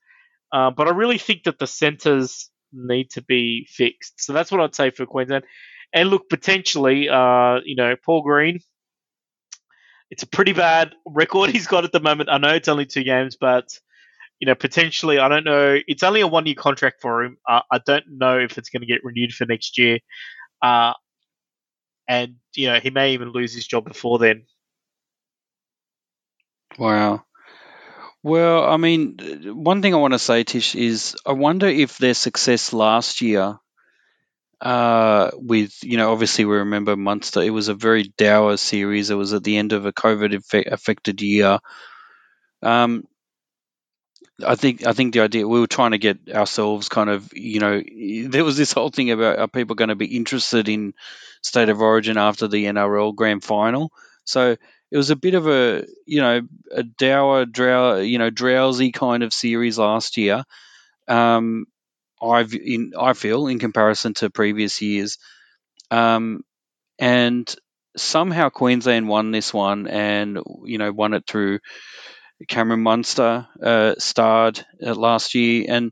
Uh, but I really think that the centers need to be fixed. So that's what I'd say for Queensland. And look, potentially, uh, you know, Paul Green, it's a pretty bad record *laughs* he's got at the moment. I know it's only two games, but you know, potentially, I don't know. It's only a one year contract for him. Uh, I don't know if it's going to get renewed for next year. Uh, and, you know, he may even lose his job before then. Wow. Well, I mean, one thing I want to say, Tish, is I wonder if their success last year, uh, with you know, obviously we remember Munster. It was a very dour series. It was at the end of a COVID affected year. Um, I think I think the idea we were trying to get ourselves kind of you know there was this whole thing about are people going to be interested in state of origin after the NRL grand final? So it was a bit of a you know a dour drow you know drowsy kind of series last year. Um, I've in I feel in comparison to previous years. Um, and somehow Queensland won this one and you know won it through Cameron Munster uh, starred uh, last year, and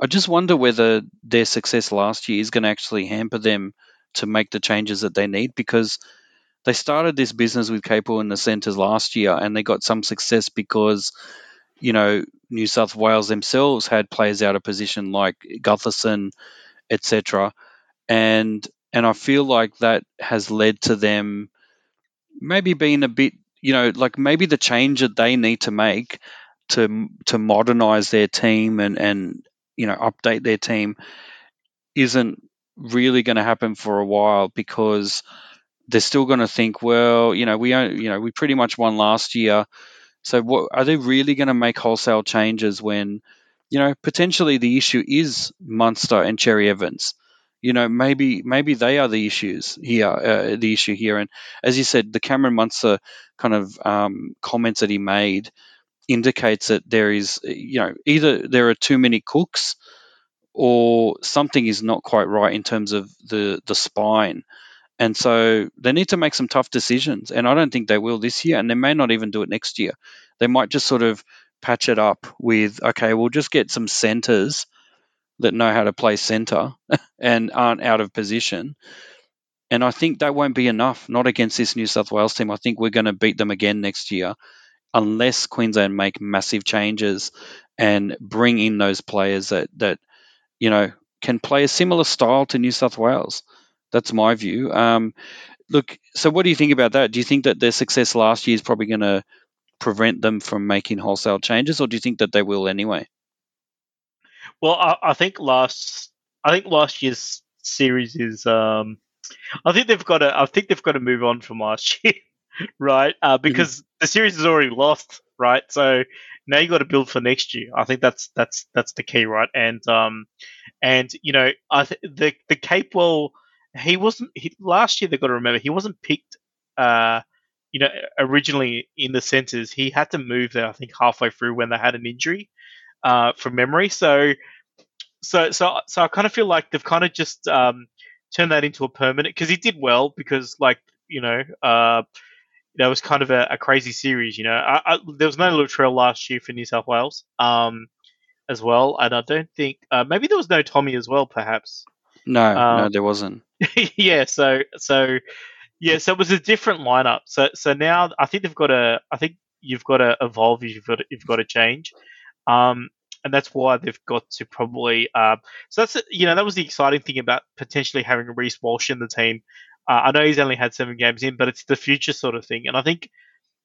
I just wonder whether their success last year is going to actually hamper them to make the changes that they need because they started this business with Capewell in the centres last year, and they got some success because you know New South Wales themselves had players out of position like Gutherson, etc. And and I feel like that has led to them maybe being a bit you know, like maybe the change that they need to make to to modernize their team and and you know update their team isn't really going to happen for a while because they're still going to think, well, you know, we you know we pretty much won last year, so what are they really going to make wholesale changes when, you know, potentially the issue is Munster and Cherry Evans you know maybe maybe they are the issues here uh, the issue here. And as you said the cameron munster kind of um, comments that he made indicates that there is you know either there are too many cooks or something is not quite right in terms of the the spine. And so they need to make some tough decisions and i don't think they will this year and they may not even do it next year. They might just sort of patch it up with okay we'll just get some centers that know how to play centre *laughs* and aren't out of position. And I think that won't be enough, not against this New South Wales team. I think we're going to beat them again next year unless Queensland make massive changes and bring in those players that, that you know, can play a similar style to New South Wales. That's my view. Um, look, so what do you think about that? Do you think that their success last year is probably going to prevent them from making wholesale changes, or do you think that they will anyway? Well, I, I think last I think last year's series is um, I think they've got to I think they've got to move on from last *laughs* year, right? Uh, mm-hmm. because mm-hmm. the series is already lost, right? So now you got to build for next year. I think that's that's that's the key, right? And um, and you know, I th- the the Capewell he wasn't he, last year. They've got to remember he wasn't picked. Uh, you know, originally in the centres, he had to move there. I think halfway through when they had an injury uh, from memory. So, so, so, so I kind of feel like they've kind of just um, turned that into a permanent because he did well because, like, you know, uh, that was kind of a, a crazy series. You know, I, I, there was no Latrell last year for New South Wales um, as well, and I don't think uh, maybe there was no Tommy as well, perhaps. No, um, no, there wasn't. *laughs* yeah, so so yeah, so it was a different lineup. So so now I think they've got to. I think you've got to evolve. You've got to, you've got to change. Um, and that's why they've got to probably. Uh, so that's you know that was the exciting thing about potentially having Reece Walsh in the team. Uh, I know he's only had seven games in, but it's the future sort of thing, and I think,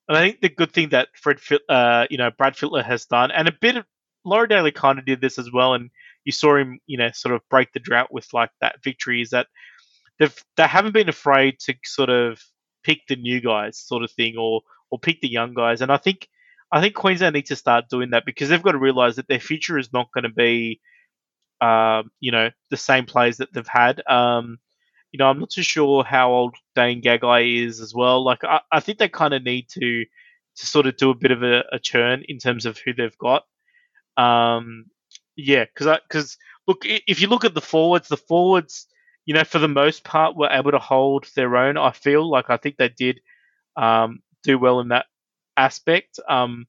and I think the good thing that Fred, uh, you know, Brad Fittler has done, and a bit of Laurie Daley kind of did this as well, and you saw him, you know, sort of break the drought with like that victory. Is that they've they haven't been afraid to sort of pick the new guys, sort of thing, or or pick the young guys, and I think I think Queensland need to start doing that because they've got to realise that their future is not going to be, um, you know, the same players that they've had. Um, you know, I'm not too sure how old Dane Gagai is as well. Like, I, I think they kind of need to to sort of do a bit of a, a churn in terms of who they've got. Um, yeah, because because look, if you look at the forwards, the forwards, you know, for the most part, were able to hold their own. I feel like I think they did um, do well in that aspect. Um,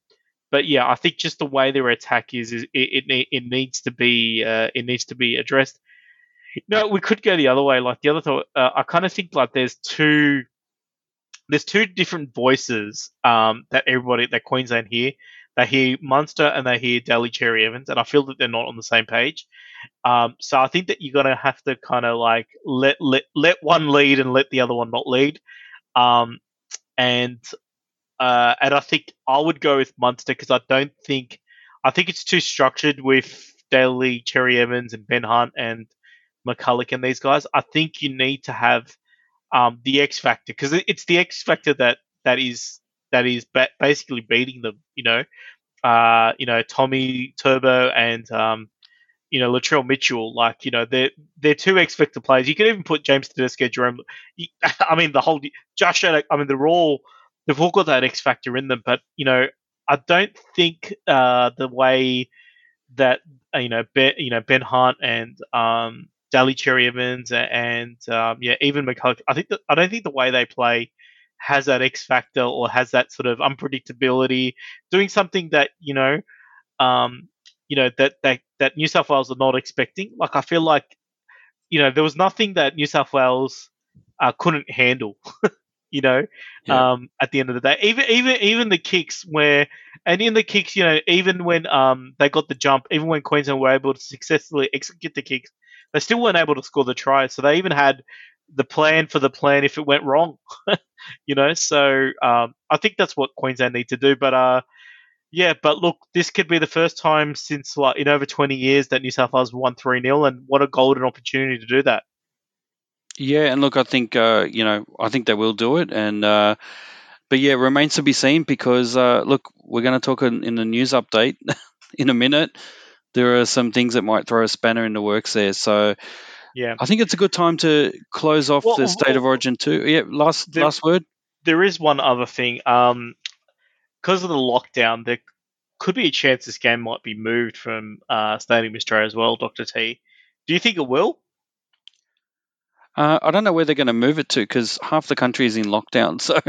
but yeah, I think just the way their attack is, is it, it, it needs to be uh, it needs to be addressed. No, we could go the other way. Like the other thought, uh, I kind of think like there's two there's two different voices um, that everybody that Queensland hear. They hear Munster and they hear Daly Cherry Evans, and I feel that they're not on the same page. Um, so I think that you're gonna have to kind of like let let let one lead and let the other one not lead. Um, and uh, and I think I would go with Munster because I don't think I think it's too structured with Daly Cherry Evans and Ben Hunt and McCullough and these guys. I think you need to have um, the X factor because it's the X factor that that is that is ba- basically beating them. You know, uh, you know Tommy Turbo and um, you know Latrell Mitchell. Like you know they're they're two X factor players. You can even put James Tedesco, Jarome. *laughs* I mean the whole Josh. I mean they're all they've all got that X factor in them. But you know I don't think uh, the way that uh, you know Ben, you know Ben Hunt and um, Daly Cherry Evans and um, yeah, even McCullough. I think that, I don't think the way they play has that X factor or has that sort of unpredictability. Doing something that you know, um, you know that that that New South Wales are not expecting. Like I feel like you know there was nothing that New South Wales uh, couldn't handle. *laughs* you know, yeah. um, at the end of the day, even even even the kicks where and in the kicks, you know, even when um they got the jump, even when Queensland were able to successfully execute the kicks, they still weren't able to score the try. So they even had the plan for the plan if it went wrong. *laughs* you know, so um, I think that's what Queensland need to do. But uh, yeah, but look, this could be the first time since like in over 20 years that New South Wales won 3 0, and what a golden opportunity to do that. Yeah, and look, I think uh, you know, I think they will do it, and uh, but yeah, remains to be seen because uh, look, we're going to talk in, in the news update *laughs* in a minute there are some things that might throw a spanner in the works there. So yeah, I think it's a good time to close off well, the state well, of origin too. Yeah, last there, last word. There is one other thing. Um, because of the lockdown, there could be a chance this game might be moved from uh, Stadium Australia as well, Doctor T. Do you think it will? Uh, I don't know where they're going to move it to because half the country is in lockdown, *laughs* so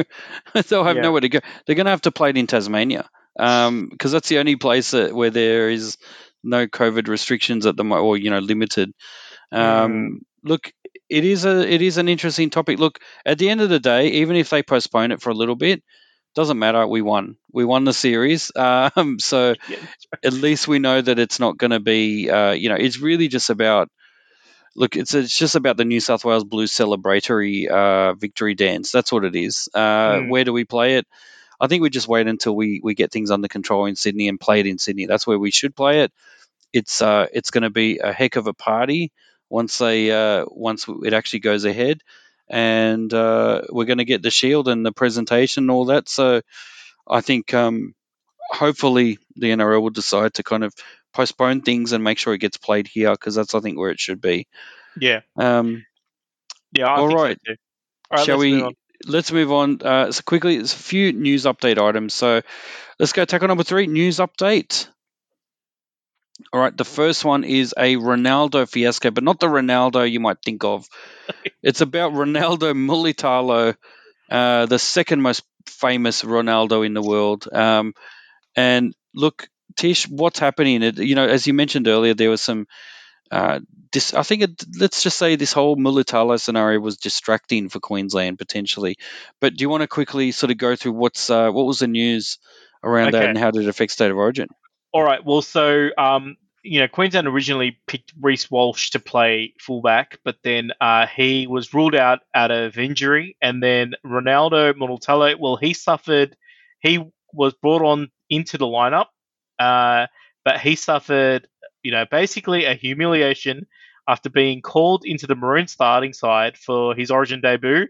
they'll have yeah. nowhere to go. They're going to have to play it in Tasmania because um, that's the only place that, where there is no COVID restrictions at the moment, or you know, limited. Um, mm. Look, it is a it is an interesting topic. Look, at the end of the day, even if they postpone it for a little bit, doesn't matter. We won. We won the series. *laughs* Um, so yeah, at least we know that it's not going to be. Uh, you know, it's really just about. Look, it's it's just about the New South Wales Blues celebratory uh, victory dance. That's what it is. Uh, mm. Where do we play it? I think we just wait until we, we get things under control in Sydney and play it in Sydney. That's where we should play it it's uh, it's going to be a heck of a party once they uh, once it actually goes ahead, and uh, we're going to get the shield and the presentation and all that. So I think um, hopefully the NRL will decide to kind of postpone things and make sure it gets played here because that's I think where it should be. Yeah. Um, yeah. I all right. So all right. Shall we? Move let's move on. Uh, so quickly, there's a few news update items. So let's go tackle number three. News update. All right, the first one is a Ronaldo fiasco, but not the Ronaldo you might think of. *laughs* it's about Ronaldo Mulitalo, uh, the second most famous Ronaldo in the world. Um, and look, Tish, what's happening? It, you know, as you mentioned earlier, there was some. Uh, dis- I think it, let's just say this whole Mulitalo scenario was distracting for Queensland potentially. But do you want to quickly sort of go through what's uh, what was the news around okay. that and how did it affect state of origin? All right. Well, so um, you know, Queensland originally picked Reece Walsh to play fullback, but then uh, he was ruled out out of injury, and then Ronaldo Mulitalo, well, he suffered. He was brought on into the lineup, uh, but he suffered, you know, basically a humiliation after being called into the Maroon starting side for his Origin debut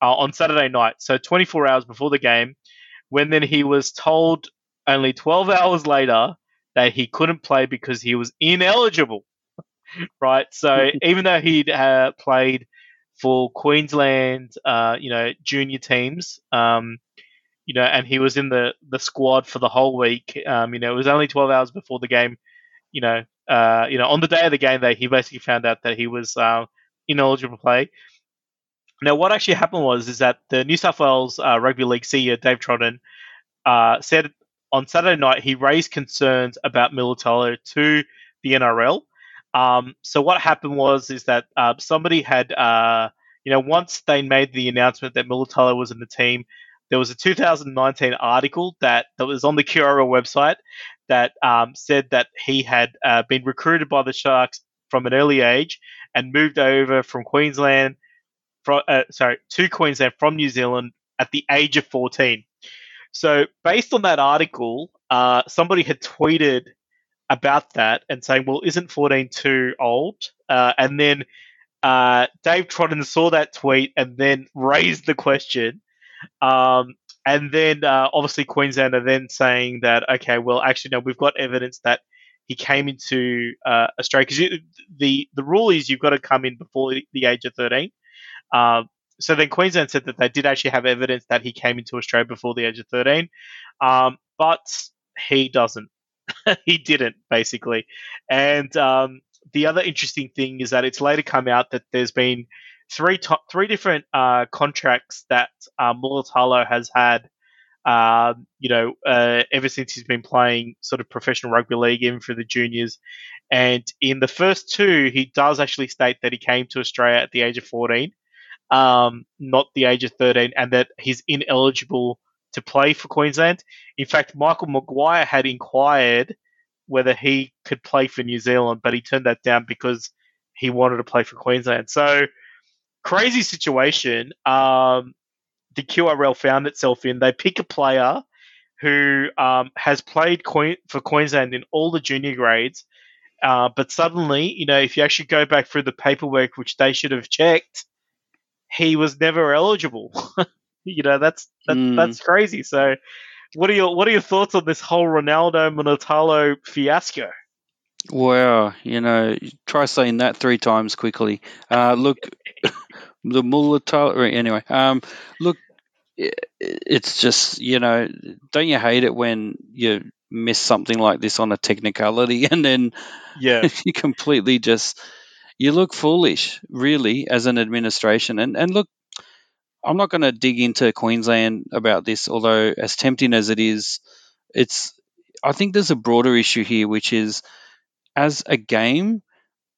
uh, on Saturday night. So 24 hours before the game, when then he was told only 12 *laughs* hours later that he couldn't play because he was ineligible. *laughs* right. So *laughs* even though he'd uh, played for Queensland, uh, you know, junior teams, um, you know, and he was in the, the squad for the whole week. Um, you know, it was only 12 hours before the game. You know, uh, you know, on the day of the game, that he basically found out that he was uh, ineligible to play. Now, what actually happened was is that the New South Wales uh, Rugby League CEO Dave Trodden uh, said on Saturday night, he raised concerns about Mulitalo to the NRL. Um, so what happened was is that uh, somebody had uh, you know, once they made the announcement that Mulitalo was in the team, there was a 2019 article that, that was on the QRL website that um, said that he had uh, been recruited by the Sharks from an early age and moved over from Queensland, from, uh, sorry, to Queensland from New Zealand at the age of 14. So, based on that article, uh, somebody had tweeted about that and saying, "Well, isn't 14 too old?" Uh, and then uh, Dave Trodden saw that tweet and then raised the question. Um, and then uh, obviously Queensland are then saying that okay, well, actually, no, we've got evidence that he came into uh, Australia because the the rule is you've got to come in before the age of 13. Um, so then Queensland said that they did actually have evidence that he came into Australia before the age of 13, um, but he doesn't. *laughs* he didn't basically, and um, the other interesting thing is that it's later come out that there's been three to- three different uh, contracts that uh, Mulitalo has had. Um, you know, uh, ever since he's been playing sort of professional rugby league, even for the juniors. And in the first two, he does actually state that he came to Australia at the age of 14, um, not the age of 13, and that he's ineligible to play for Queensland. In fact, Michael Maguire had inquired whether he could play for New Zealand, but he turned that down because he wanted to play for Queensland. So crazy situation. Um, the QRL found itself in. They pick a player who um, has played for Queensland in all the junior grades, uh, but suddenly, you know, if you actually go back through the paperwork, which they should have checked, he was never eligible. *laughs* you know, that's that, mm. that's crazy. So what are your What are your thoughts on this whole Ronaldo Mulitalo fiasco? Wow, you know, try saying that three times quickly. Uh, look, the Mulitalo. Anyway, um, look, it's just you know, don't you hate it when you miss something like this on a technicality *laughs* and then yeah, *laughs* you completely just you look foolish, really, as an administration. And and look, I'm not going to dig into Queensland about this, although as tempting as it is, it's. I think there's a broader issue here, which is as a game,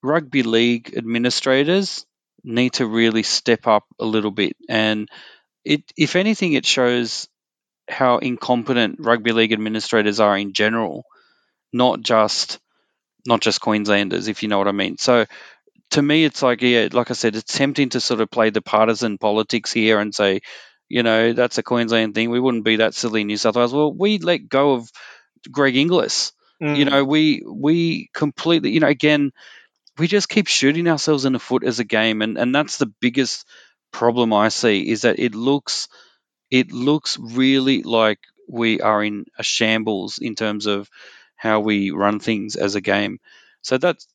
rugby league administrators need to really step up a little bit. And it, if anything, it shows how incompetent rugby league administrators are in general, not just not just Queenslanders, if you know what I mean. So to me, it's like, yeah, like I said, it's tempting to sort of play the partisan politics here and say, you know, that's a Queensland thing. We wouldn't be that silly in New South Wales. Well, we let go of Greg Inglis. Mm. You know, we we completely, you know, again, we just keep shooting ourselves in the foot as a game, and and that's the biggest problem I see is that it looks it looks really like we are in a shambles in terms of how we run things as a game. So that's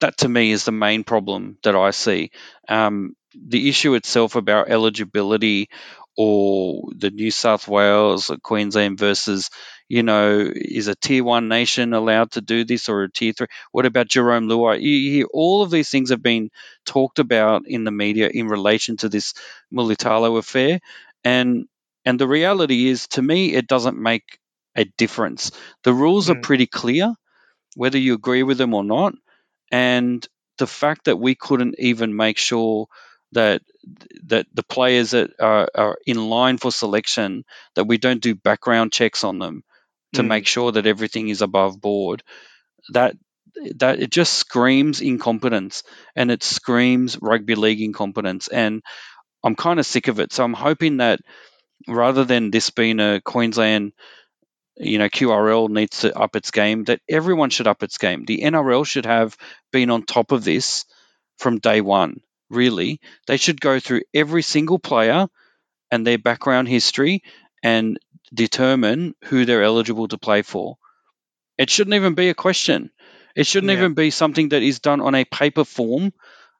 that to me is the main problem that I see. Um, the issue itself about eligibility or the New South Wales or Queensland versus, you know, is a tier one nation allowed to do this or a tier three? What about Jarome Luai? You hear all of these things have been talked about in the media in relation to this Mulitalo affair. And and the reality is to me it doesn't make a difference. The rules mm. are pretty clear, whether you agree with them or not. And the fact that we couldn't even make sure that that the players that are, are in line for selection that we don't do background checks on them to mm. make sure that everything is above board. That that it just screams incompetence and it screams rugby league incompetence and I'm kind of sick of it. So I'm hoping that rather than this being a Queensland you know QRL needs to up its game that everyone should up its game. The NRL should have been on top of this from day 1 really they should go through every single player and their background history and determine who they're eligible to play for it shouldn't even be a question it shouldn't yeah. even be something that is done on a paper form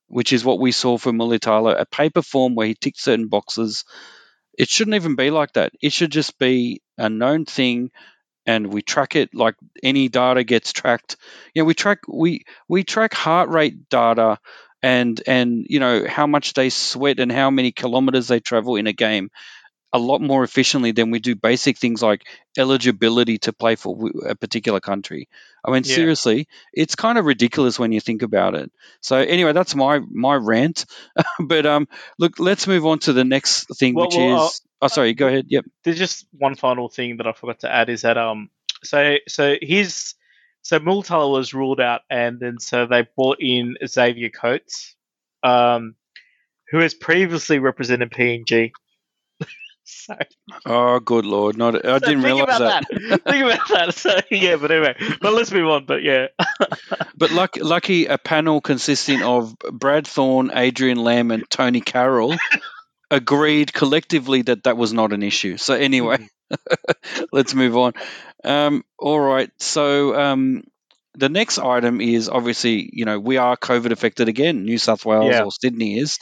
which is what we saw for Mulitalo, a paper form where he ticked certain boxes it shouldn't even be like that. It should just be a known thing and we track it like any data gets tracked. You know, we track we we track heart rate data and and you know how much they sweat and how many kilometers they travel in a game. a lot more efficiently than we do basic things like eligibility to play for a particular country. I mean, yeah. seriously, it's kind of ridiculous when you think about it. So anyway, that's my my rant. *laughs* but um, look, let's move on to the next thing, well, which well, is. Uh, oh, sorry. Go ahead. Yep. There's just one final thing that I forgot to add is that um, so so his so Mulitalo was ruled out, and then so they brought in Xavier Coates, um, who has previously represented PNG. *laughs* so, oh, good lord! Not I so didn't realize that. that. *laughs* think about that. So yeah, but anyway, but let's move on. But yeah, *laughs* but luck, lucky a panel consisting of Brad Thorn, Adrian Lam, and Tony Carroll agreed collectively that that was not an issue. So anyway. Mm-hmm. Let's move on. Um, all right. So um, the next item is obviously, you know, we are COVID affected again. New South Wales yeah. or Sydney is,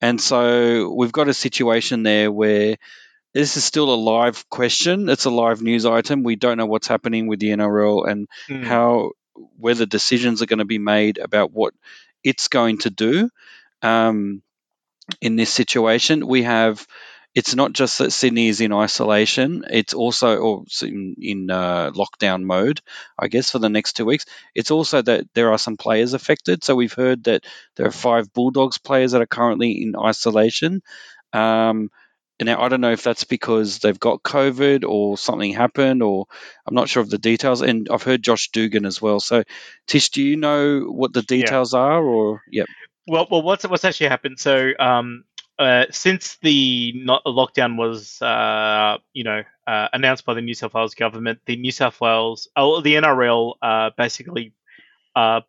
and so we've got a situation there where this is still a live question. It's a live news item. We don't know what's happening with the NRL and mm. how whether decisions are going to be made about what it's going to do um, in this situation. We have it's not just that Sydney is in isolation; it's also or in, in uh, lockdown mode, I guess, for the next two weeks. It's also that there are some players affected. So we've heard that there are five Bulldogs players that are currently in isolation. Um, now I don't know if that's because they've got COVID or something happened, or I'm not sure of the details. And I've heard Josh Dugan as well. So, Tish, do you know what the details yeah. are? Or yep. Well, well, what's what's actually happened? So, um, uh, since the lockdown was, uh, you know, uh, announced by the New South Wales government, the New South Wales, oh, the NRL, uh, basically, uh,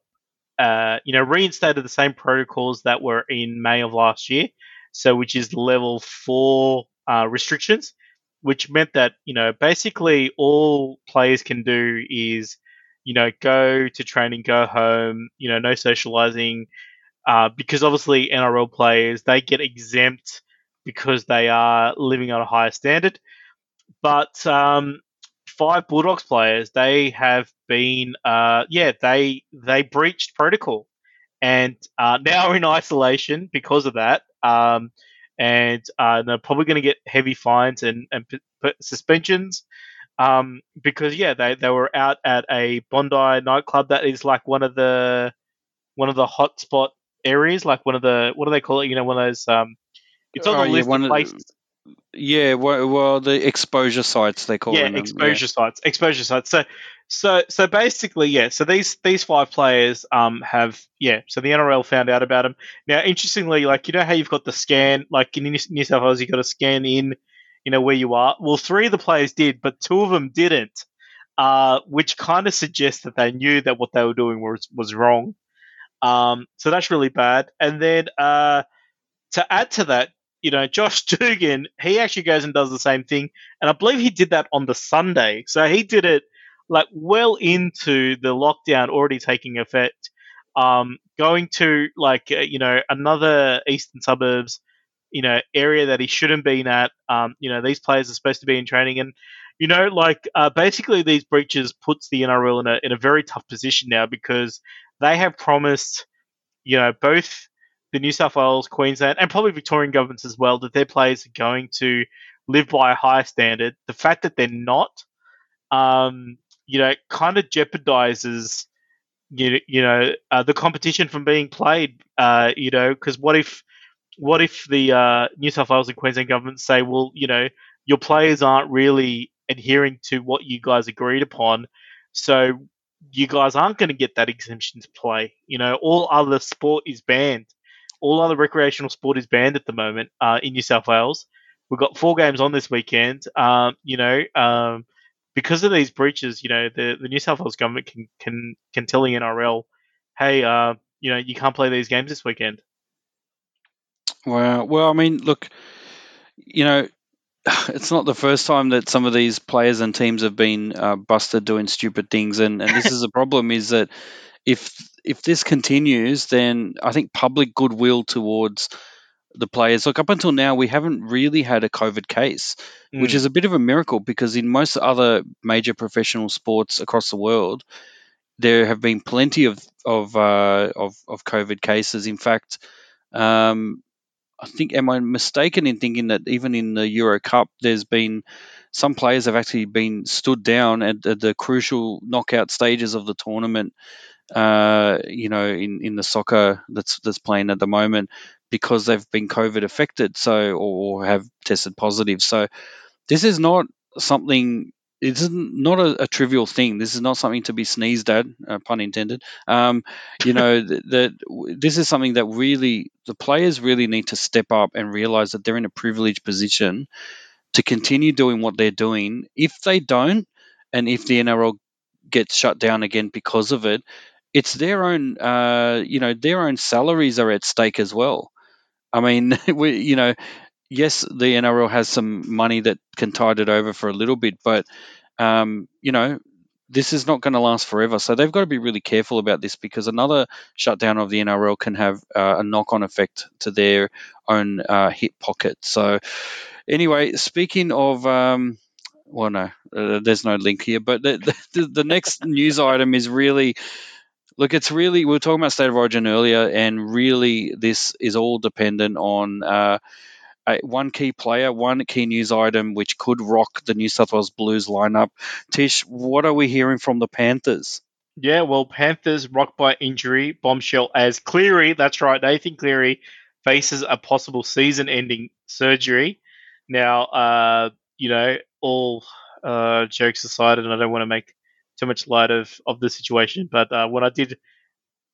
you know, reinstated the same protocols that were in May of last year. So, which is level four restrictions, which meant that you know, basically, all players can do is, you know, go to training, go home, you know, no socializing uh, because obviously NRL players they get exempt because they are living on a higher standard. But um, five Bulldogs players they have been uh, yeah they they breached protocol and uh, now are in isolation because of that. Um, and uh, they're probably going to get heavy fines and, and p- p- suspensions um, because yeah they, they were out at a Bondi nightclub that is like one of the one of the hotspot areas, like one of the what do they call it? You know, one of those. Um, it's on oh, the list yeah, of places. Yeah, well, well, the exposure sites they call yeah, them. Exposure yeah, sites, exposure sites. So, so, so basically, yeah. So these these five players um have yeah. So the NRL found out about them. Now, interestingly, like you know how you've got the scan, like in New South Wales, you got to scan in, you know where you are. Well, three of the players did, but two of them didn't. Uh, which kind of suggests that they knew that what they were doing was was wrong. Um, so that's really bad. And then uh, to add to that, you know, Josh *laughs* Dugan, he actually goes and does the same thing. And I believe he did that on the Sunday. So he did it like well into the lockdown already taking effect. Um, going to like, uh, you know, another eastern suburbs, you know, area that he shouldn't been at. Um, you know, these players are supposed to be in training. And, you know, like uh, basically these breaches puts the NRL in a, in a very tough position now because they have promised, you know, both the New South Wales, Queensland, and probably Victorian governments as well, that their players are going to live by a higher standard. The fact that they're not, um, you know, kind of jeopardizes, you, you know, uh, the competition from being played. Uh, you know, because what if, what if the uh, New South Wales and Queensland governments say, well, you know, your players aren't really adhering to what you guys agreed upon, so you guys aren't going to get that exemption to play. You know, all other sport is banned. All other recreational sport is banned at the moment uh, in New South Wales. We've got four games on this weekend. Um, you know, um, because of these breaches, you know, the, the New South Wales government can can can tell the NRL, hey, uh, you know, you can't play these games this weekend. Well, well, I mean, look, you know, *laughs* it's not the first time that some of these players and teams have been uh, busted doing stupid things, and, and this is a problem. Is that if if this continues, then I think public goodwill towards the players. Look, up until now, we haven't really had a COVID case, mm. which is a bit of a miracle because in most other major professional sports across the world, there have been plenty of of uh, of, of COVID cases. In fact, um, I think, am I mistaken in thinking that even in the Euro Cup, there's been some players have actually been stood down at, the crucial knockout stages of the tournament. Uh, you know, in, in the soccer that's that's playing at the moment because they've been COVID affected, so or, or have tested positive. So this is not something it's not a, a, trivial thing. This is not something to be sneezed at, uh, pun intended. Um, you know *laughs* that, that this is something that really the players really need to step up and realize that they're in a privileged position to continue doing what they're doing. If they don't, and if the NRL gets shut down again because of it, it's their own, uh, you know, their own salaries are at stake as well. I mean, *laughs* we, you know, yes, the NRL has some money that can tide it over for a little bit, but um, you know, this is not going to last forever. So they've got to be really careful about this because another shutdown of the NRL can have uh, a knock-on effect to their own uh, hip pocket. So anyway, speaking of. Um, well, no, uh, there's no link here, but the, the, the next *laughs* news item is really look, it's really we were talking about state of origin earlier, and really this is all dependent on uh, one key player, one key news item which could rock the New South Wales Blues lineup. Tish, what are we hearing from the Panthers? Yeah, well, Panthers rocked by injury bombshell as Cleary, that's right, Nathan Cleary faces a possible season-ending surgery. Now, uh, you know, all uh, jokes aside, and I don't want to make too much light of, of the situation, but uh, when I did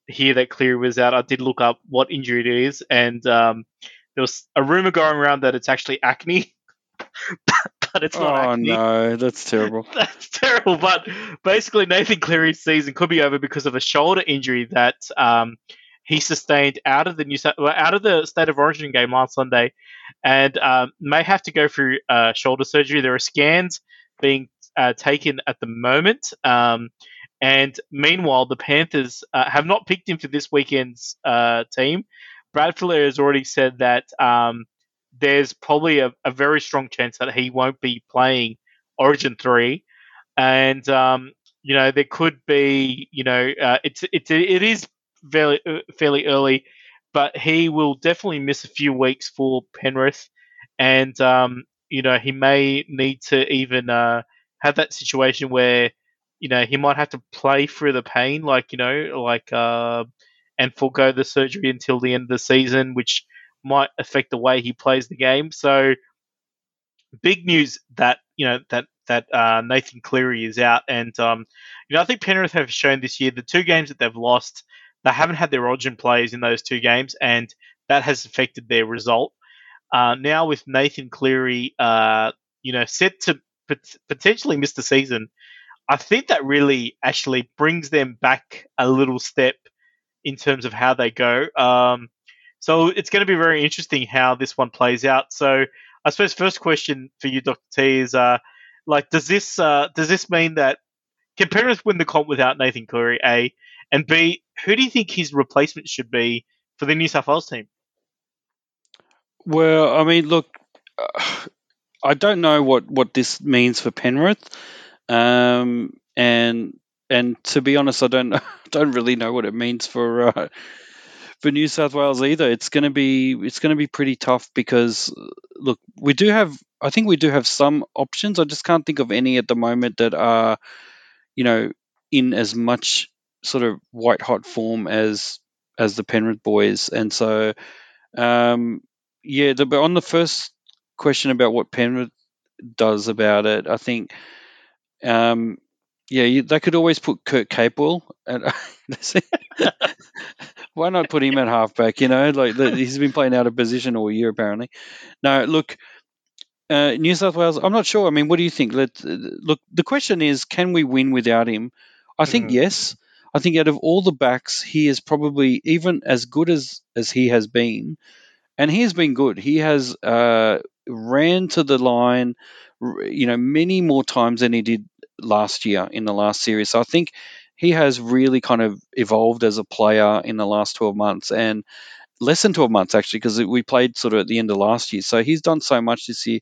hear that Cleary was out, I did look up what injury it is, and um, there was a rumor going around that it's actually acne. *laughs* but it's not oh, acne. no, that's terrible. *laughs* that's terrible. But basically, Nathan Cleary's season could be over because of a shoulder injury that um, he sustained out of the New South, well, out of the State of Origin game last Sunday, and um, may have to go through uh, shoulder surgery. There are scans being uh, taken at the moment. Um, and meanwhile, the Panthers uh, have not picked him for this weekend's uh, team. Brad Fittler has already said that um, there's probably a, a, very strong chance that he won't be playing Origin three, and um, you know there could be you know uh, it's it's it is fairly uh, fairly early, but he will definitely miss a few weeks for Penrith, and um, you know he may need to even uh, have that situation where you know he might have to play through the pain, like you know like uh, and forego the surgery until the end of the season, which might affect the way he plays the game. So, big news that you know that that uh, Nathan Cleary is out, and um, you know I think Penrith have shown this year the two games that they've lost, they haven't had their origin players in those two games, and that has affected their result. Uh, now with Nathan Cleary, uh, you know, set to pot- potentially miss the season, I think that really actually brings them back a little step in terms of how they go. Um, so it's going to be very interesting how this one plays out. So I suppose first question for you, Doctor T, is uh, like, does this uh, does this mean that can Penrith win the comp without Nathan Cleary? A and B, who do you think his replacement should be for the New South Wales team? Well, I mean, look, uh, I don't know what what this means for Penrith, um, and and to be honest, I don't *laughs* don't really know what it means for uh, for New South Wales either. It's going to be it's going to be pretty tough because look, we do have I think we do have some options. I just can't think of any at the moment that are you know in as much sort of white hot form as as the Penrith boys, and so um, yeah. The, but on the first question about what Penrith does about it, I think um, yeah, you, they could always put Kurt Capewell. At, *laughs* why not put him at halfback? You know, like the, he's been playing out of position all year apparently. No, look, uh, New South Wales. I'm not sure. I mean, what do you think? Let look. The question is, can we win without him? I think mm. yes. I think out of all the backs, he is probably even as good as as he has been, and he has been good. He has uh, ran to the line, you know, many more times than he did last year in the last series. So I think he has really kind of evolved as a player in the last 12 months and less than 12 months actually because we played sort of at the end of last year. So he's done so much this year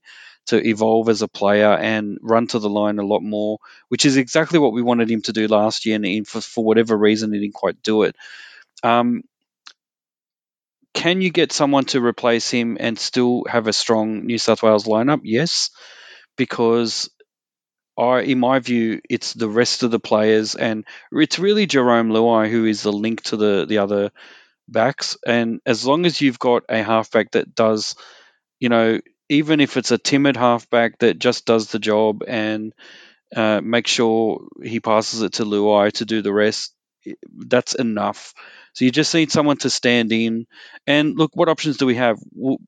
to evolve as a player and run to the line a lot more, which is exactly what we wanted him to do last year. And for, for whatever reason, he didn't quite do it. Um, can you get someone to replace him and still have a strong New South Wales lineup? Yes, because I, in my view, it's the rest of the players, and it's really Jarome Luai who is the link to the the other backs. And as long as you've got a halfback that does, you know, even if it's a timid halfback that just does the job and uh, make sure he passes it to Luai to do the rest, that's enough. So you just need someone to stand in. And look, what options do we have?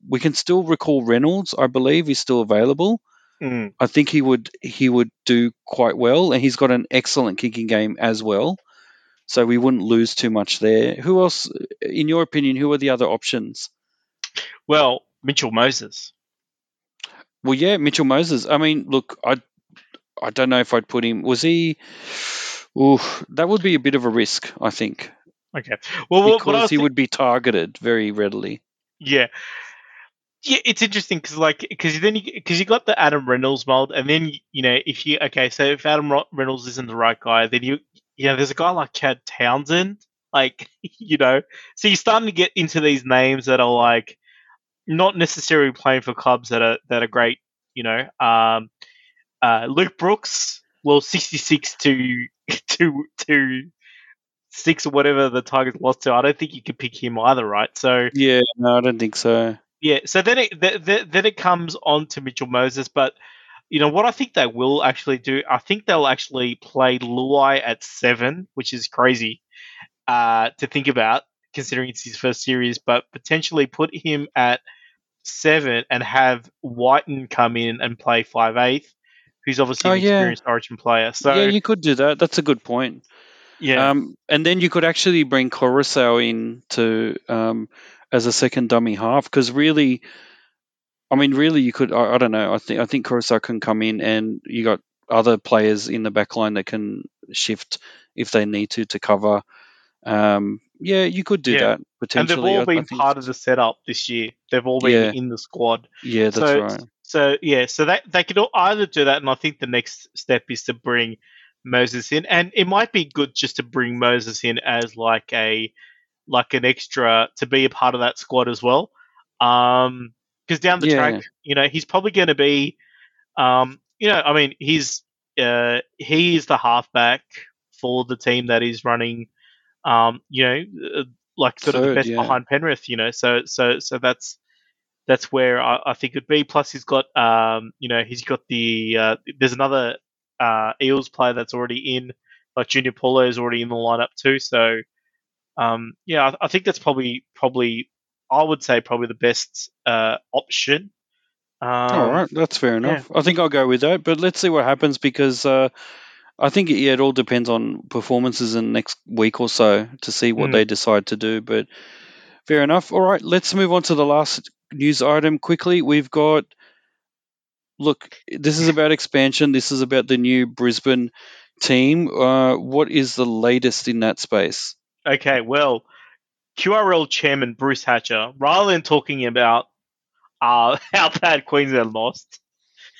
We can still recall Reynolds, I believe, is still available. Mm. I think he would he would do quite well, and he's got an excellent kicking game as well. So we wouldn't lose too much there. Who else, in your opinion, who are the other options? Well, Mitchell Moses. Well, yeah, Mitchell Moses. I mean, look, I I don't know if I'd put him. Was he? Ooh, that would be a bit of a risk, I think. Okay. Well, because he would be targeted very readily. Yeah. Yeah, it's interesting because like because then you because you got the Adam Reynolds mold, and then you know if you okay, so if Adam Reynolds isn't the right guy, then you you know there's a guy like Chad Townsend, like *laughs* you know, so you're starting to get into these names that are like not necessarily playing for clubs that are that are great, you know. Um, uh, Luke Brooks, well, 66 to *laughs* to to six or whatever the Tigers lost to. I don't think you could pick him either, right? So yeah, no, I don't think so. Yeah, so then it th- then it comes on to Mitchell Moses, but you know what I think they will actually do. I think they'll actually play Luai at seven, which is crazy uh, to think about considering it's his first series, but potentially put him at seven and have Wighton come in and play five eighth, who's obviously Oh, an yeah. experienced Origin player. So yeah, you could do that. That's a good point. yeah, Um, and then you could actually bring Koroisau in to um, as a second dummy half because really, I mean, really, you could. I, I don't know. I think I think Koroisau can come in, and you got other players in the back line that can shift if they need to to cover. Um, yeah, you could do Yeah. that potentially. and they've I- all I been think- part of the setup this year. They've all been Yeah. in the squad. Yeah, that's so, right. So yeah, so that they could either do that, and I think the next step is to bring Moses in, and it might be good just to bring Moses in as like a like an extra to be a part of that squad as well. Um, because down the Yeah. track, you know, he's probably going to be, um, you know, I mean, he's uh he is the halfback for the team that is running, um, you know, uh, like sort of the best yeah. behind Penrith, you know, so so so that's that's where I, I think it'd be. Plus, he's got, um, you know, he's got the. Uh, there's another uh, Eels player that's already in, like Junior Paulo is already in the lineup too. So, um, yeah, I, I think that's probably probably I would say probably the best uh, option. Um, All right, that's fair enough. I think I'll go with that, but let's see what happens because uh, I think yeah, it all depends on performances in the next week or so to see what Mm. they decide to do. But fair enough. All right, let's move on to the last news item quickly. We've got look, this is about expansion. This is about the new Brisbane team. Uh, what is the latest in that space? Okay, well, QRL chairman Bruce Hatcher, rather than talking about uh, *laughs* how bad Queensland lost,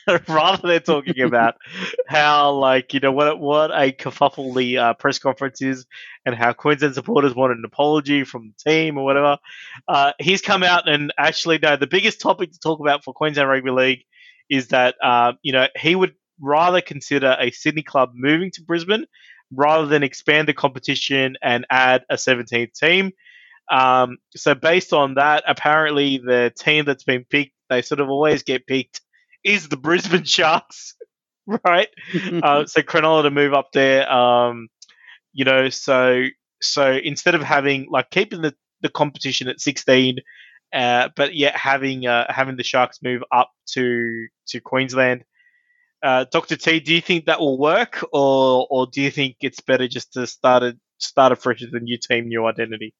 *laughs* rather than talking about *laughs* how, like, you know, what what a kerfuffle the uh, press conference is and how Queensland supporters want an apology from the team or whatever, uh, he's come out and actually, no, the biggest topic to talk about for Queensland Rugby League is that, uh, you know, he would rather consider a Sydney club moving to Brisbane rather than expand the competition and add a 17th team. Um, so based on that, apparently the team that's been picked, they sort of always get picked, is the Brisbane *laughs* Sharks, *laughs* right? *laughs* uh, so Cronulla to move up there. Um, you know, so so instead of having like keeping the, the competition at 16, uh, but yet having uh, having the Sharks move up to to Queensland. Uh, Dr. T, do you think that will work, or or do you think it's better just to start a start afresh with a new team, new identity?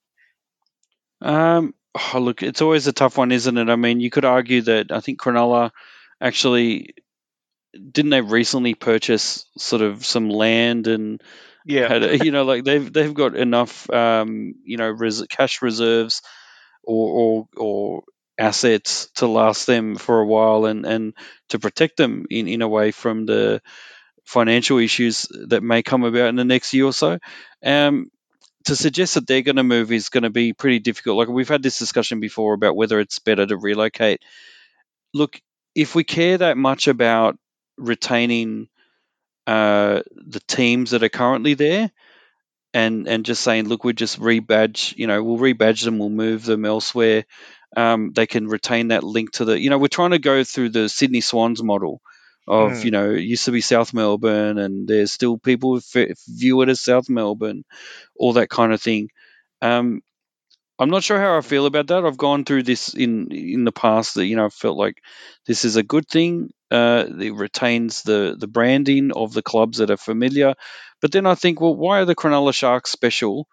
Um, oh, look, it's always a tough one, isn't it? I mean, you could argue that I think Cronulla actually didn't they recently purchase sort of some land and Yeah, had *laughs* you know like they've they've got enough um, you know res- cash reserves or, or or assets to last them for a while and and to protect them in in a way from the financial issues that may come about in the next year or so. Um, to suggest that they're going to move is going to be pretty difficult. Like we've had this discussion before about whether it's better to relocate. Look, if we care that much about retaining uh, the teams that are currently there, and and just saying, look, we just rebadge, you know, we'll rebadge them, we'll move them elsewhere. Um, they can retain that link to the, you know, we're trying to go through the Sydney Swans model of, Mm. you know, it used to be South Melbourne, and there's still people who f- view it as South Melbourne, all that kind of thing. Um, I'm not sure how I feel about that. I've gone through this in in the past that you know I felt like this is a good thing. Uh, it retains the the branding of the clubs that are familiar, but then I think, well, why are the Cronulla Sharks special?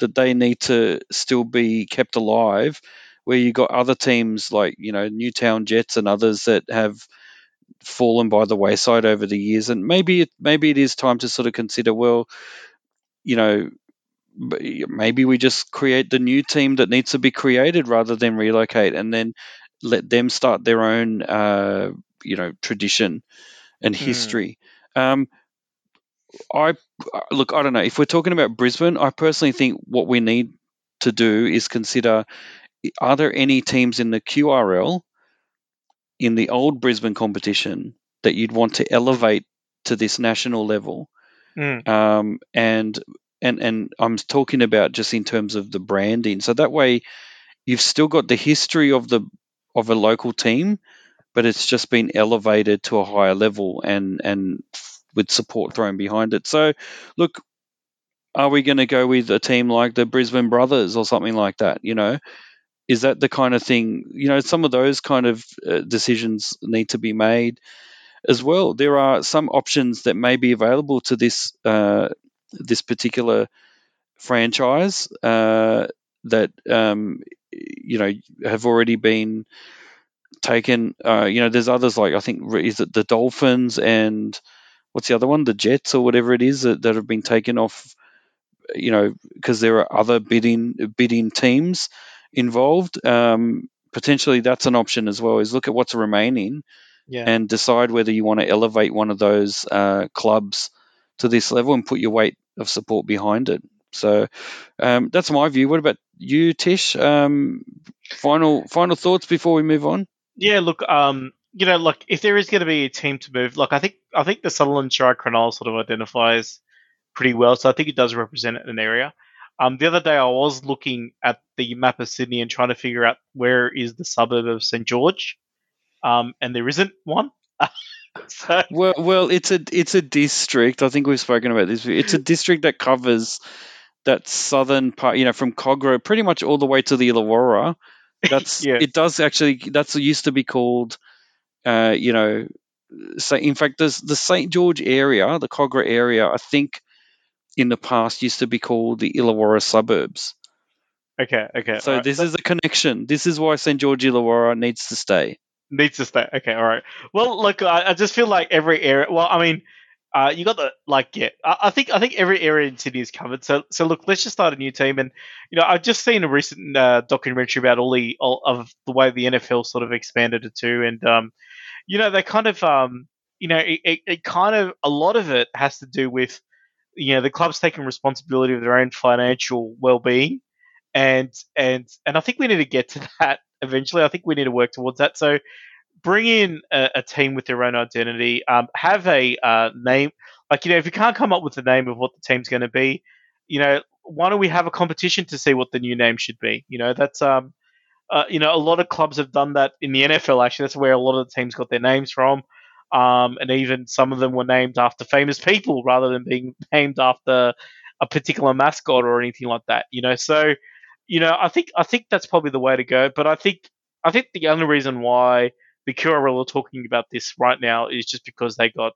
That they need to still be kept alive, where you got other teams like you know Newtown Jets and others that have fallen by the wayside over the years, and maybe it, maybe it is time to sort of consider, well, you know, maybe we just create the new team that needs to be created rather than relocate and then let them start their own uh, you know tradition and Hmm. history. Um, i look i don't know. If we're talking about brisbane i personally think what we need to do is consider are there any teams in the qrl in the old brisbane competition that you'd want to elevate to this national level Mm. um, and and and I'm talking about just in terms of the branding. So that way, you've still got the history of the of a local team, but it's just been elevated to a higher level and and with support thrown behind it. So, look, are we going to go with a team like the Brisbane Brothers or something like that? You know, is that the kind of thing? You know, some of those kind of uh, decisions need to be made as well. There are some options that may be available to this uh, this particular franchise uh, that um, you know have already been taken. Uh, you know, there's others like I think is it the Dolphins and what's the other one, the Jets or whatever it is that, that have been taken off. You know, because there are other bidding bidding teams involved. Um, potentially, that's an option as well. Is look at what's remaining Yeah. and decide whether you want to elevate one of those uh, clubs to this level and put your weight of support behind it. So um, that's my view. What about you, Tish? Um, final final thoughts before we move on. Yeah, look, um, you know, like if there is going to be a team to move, like I think I think the Sutherland Shire Cronulla sort of identifies pretty well, so I think it does represent an area. Um, the other day I was looking at the map of Sydney and trying to figure out where is the suburb of St George, um, and there isn't one. *laughs* so Well, well, it's a it's a district. I think we've spoken about this. It's a district that covers that southern part. You know, from Kogarah pretty much all the way to the Illawarra. *laughs* That's Yeah. it. Does actually that's used to be called. Uh, you know, so in fact, there's the St George area, the Kogarah area. I think in the past used to be called the Illawarra suburbs. okay, okay, So alright. this is a connection. This is why St George Illawarra needs to stay. needs to stay. Okay, all right. Well, look, I, I just feel like every area. Well, I mean, uh, you got the like, yeah. I, I think I think every area in Sydney is covered. So, so look, let's just start a new team. And you know, I've just seen a recent uh, documentary about all the all of the way the NFL sort of expanded it too, and um, you know, they kind of um, you know, it, it, it kind of a lot of it has to do with you know the clubs taking responsibility of their own financial well-being and and and I think we need to get to *laughs* that eventually. I think we need to work towards that. So bring in a, a team with their own identity. Um, have a uh, name, like you know, if you can't come up with the name of what the team's going to be, you know, why don't we have a competition to see what the new name should be? You know, that's um, uh, you know, a lot of clubs have done that in the NFL. Actually, that's where a lot of the teams got their names from. Um, and even some of them were named after famous people rather than being *laughs* named after a particular mascot or anything like that. You know, so you know, I think I think that's probably the way to go. But I think I think the only reason why the QRL are talking about this right now is just because they got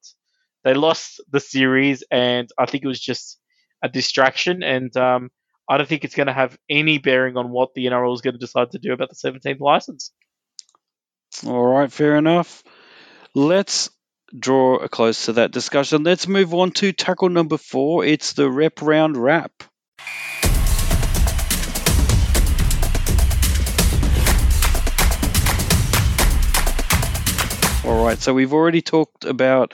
they lost the series, and I think it was just a distraction. And um, I don't think it's going to have any bearing on what the NRL is going to decide to do about the 17th license. All right, fair enough. Let's draw a close to that discussion. Let's move on to tackle number four. It's the rep round wrap. All right, so we've already talked about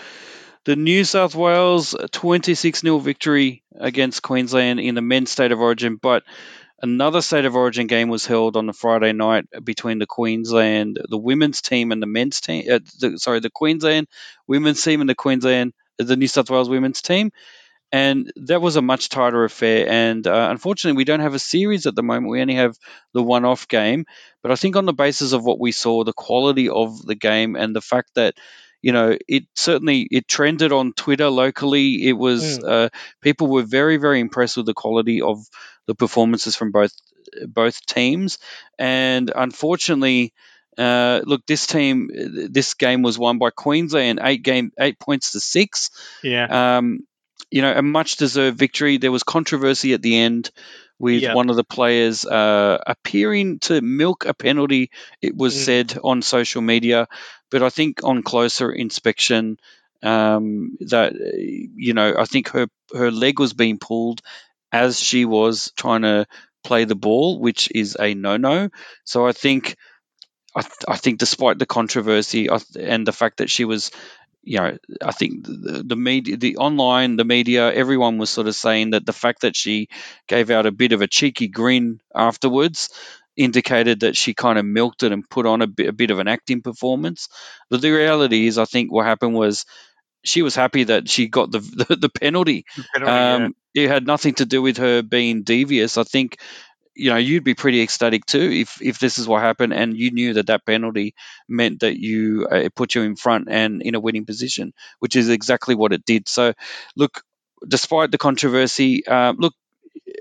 the New South Wales 26 0 victory against Queensland in the men's state of origin, but another state of origin game was held on the Friday night between the Queensland, the women's team and the men's team. Uh, the, sorry, the Queensland women's team and the Queensland, the New South Wales women's team and that was a much tighter affair. And uh, unfortunately, we don't have a series at the moment. We only have the one-off game. But I think on the basis of what we saw, the quality of the game, and the fact that you know it certainly it trended on Twitter locally. It was mm. uh, people were very very impressed with the quality of the performances from both both teams. And unfortunately. Uh, look, this team, this game was won by Queensland, eight game, eight points to six. Yeah. Um, you know, a much deserved victory. There was controversy at the end with yep. one of the players uh, appearing to milk a penalty, it was mm. said on social media. But I think on closer inspection, um, that, you know, I think her, her leg was being pulled as she was trying to play the ball, which is a no no. So I think. I, th- I, think despite the controversy and the fact that she was you know, I think the, the media, the online, the media, everyone was sort of saying that the fact that she gave out a bit of a cheeky grin afterwards indicated that she kind of milked it and put on a bit, a bit of an acting performance. But the reality is, I think what happened was she was happy that she got the *laughs* the, the penalty. The penalty um, yeah. It had nothing to do with her being devious. I think you know you'd be pretty ecstatic too if if this is what happened and you knew that that penalty meant that you uh, it put you in front and in a winning position which is exactly what it did so look despite the controversy uh, look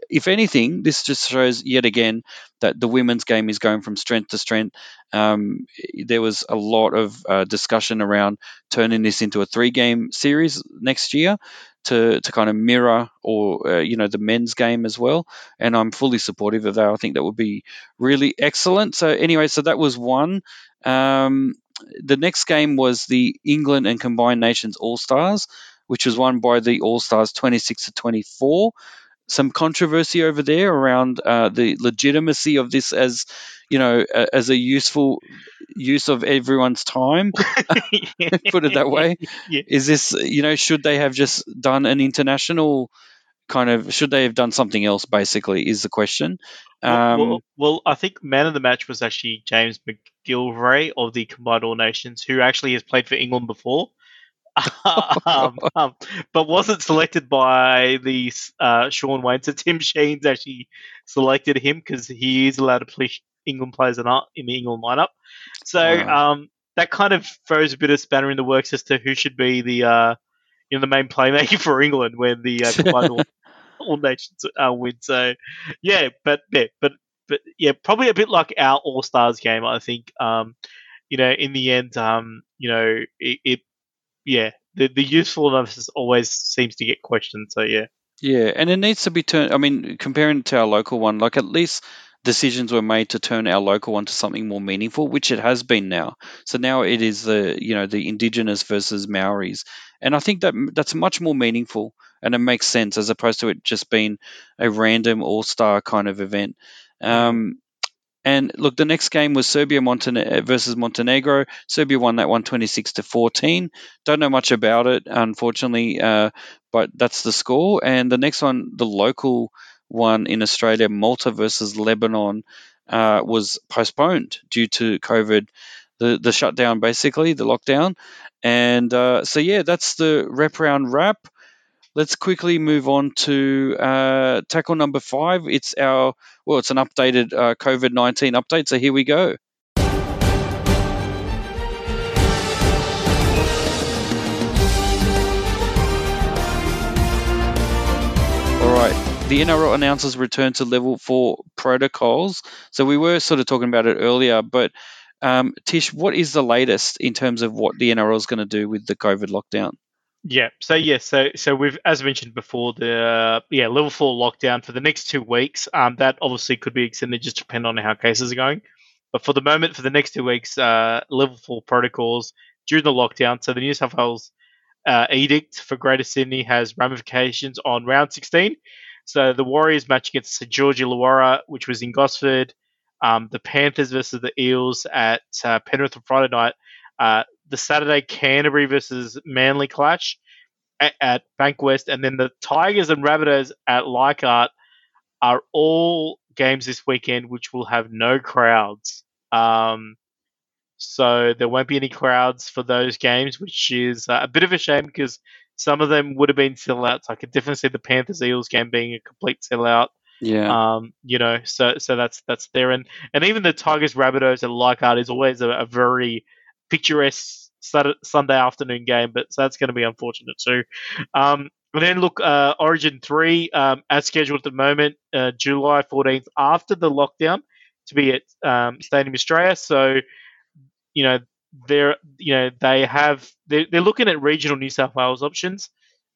if anything, this just shows yet again that the women's game is going from strength to strength. Um, there was a lot of uh, discussion around turning this into a three-game series next year to to kind of mirror or uh, you know the men's game as well. And I'm fully supportive of that. I think that would be really excellent. So anyway, so that was one. Um, the next game was the England and Combined Nations All Stars, which was won by the All Stars 26 to 24 some controversy over there around uh, the legitimacy of this as you know as a useful use of everyone's time? *laughs* *laughs* Put it that way. Yeah. is this you know should they have just done an international kind of should they have done something else basically is the question. Um, well, well, well, i think man of the match was actually jermaine mcgillvary of the combined all nations who actually has played for england before um, um, but wasn't selected by the uh, Shaun Wane. So Tim Sheens actually selected him because he is allowed to play England players in, in the England lineup. So wow. um, that kind of throws a bit of spanner in the works as to who should be the uh, you know the main playmaker *laughs* for England when the uh, all, *laughs* all, nations uh, win. So yeah, but yeah, but but yeah, probably a bit like our All Stars game. I think um, you know in the end, um, you know it, it yeah, the the usefulness always seems to get questioned. So yeah. Yeah, and it needs to be turned. I mean, comparing to our local one, like at least decisions were made to turn our local one to something more meaningful, which it has been now. So now it is the you know the indigenous versus Maoris, and I think that that's much more meaningful and it makes sense as opposed to it just being a random all star kind of event. Um, and look, the next game was Serbia Montene- versus Montenegro. Serbia won that one 26 to 14. Don't know much about it, unfortunately, uh, but that's the score. And the next one, the local one in Australia, Malta versus Lebanon, uh, was postponed due to COVID, the, the shutdown, basically, the lockdown. And uh, so, yeah, that's the rep round wrap. Let's quickly move on to uh, tackle number five. It's our, well, it's an updated uh, COVID 19 update. So here we go. All right. The NRL announces return to level four protocols. So we were sort of talking about it earlier, but um, Tish, what is the latest in terms of what the NRL is going to do with the COVID lockdown? Yeah. So yeah. So so we've as mentioned before the uh, yeah level four lockdown for the next two weeks. Um, that obviously could be extended just depending on how cases are going. But for the moment, for the next two weeks, uh, level four protocols during the lockdown. So the New South Wales uh, edict for Greater Sydney has ramifications on round 16. So the Warriors match against St George Illawarra, which was in Gosford. Um, the Panthers versus the Eels at uh, Penrith on Friday night. Uh, the Saturday Canterbury versus Manly clash at, at Bankwest, and then the Tigers and Rabbitohs at Leichhardt are all games this weekend which will have no crowds. Um, so there won't be any crowds for those games, which is uh, a bit of a shame because some of them would have been sellouts. I could definitely see the Panthers Eels game being a complete sellout. Yeah. Um, you know, so so that's that's there, and and even the Tigers Rabbitohs at Leichhardt is always a, a very picturesque Sunday afternoon game, but so that's going to be unfortunate too. Um, and then look, uh, Origin three um, as scheduled at the moment, uh, July fourteenth after the lockdown to be at um, Stadium Australia. So you know they're you know they have they're, they're looking at regional New South Wales options.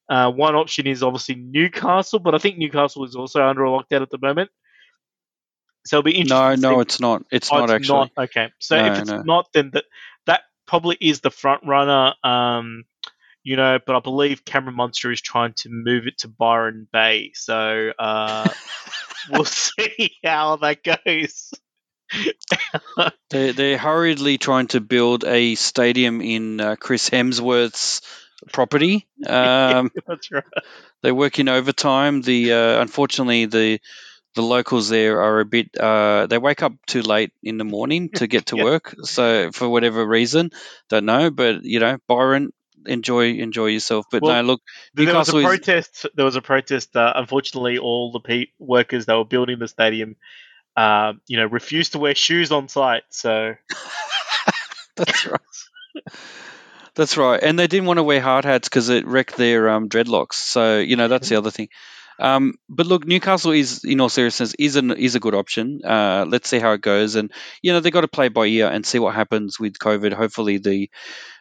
Uh, one option is obviously Newcastle, but I think Newcastle is also under a lockdown at the moment. So it'll be interesting. No, no, it's not. It's Oh, not actually. Not. Okay, so No, if it's no. not, then that probably is the front runner. Um, you know, but I believe Cameron Munster is trying to move it to Byron Bay. So uh, *laughs* we'll see how that goes. They they're hurriedly trying to build a stadium in uh, Chris Hemsworth's property. *laughs* Um, That's right. They're working overtime. The uh, unfortunately the the locals there are a bit. Uh, they wake up too late in the morning to get to *laughs* work. So for whatever reason, don't know. But you know, Byron, enjoy enjoy yourself. But Well, no, look, There was a Newcastle is- protest. There was a protest. Uh, unfortunately, all the pe- workers that were building the stadium, uh, you know, refused to wear shoes on site. So *laughs* That's right. That's right. And they didn't want to wear hard hats because it wrecked their um, dreadlocks. So you know that's the other thing. Um, but look, Newcastle is, in all seriousness, is an is a good option. Uh, let's see how it goes, and you know they got to play by ear and see what happens with COVID. Hopefully, the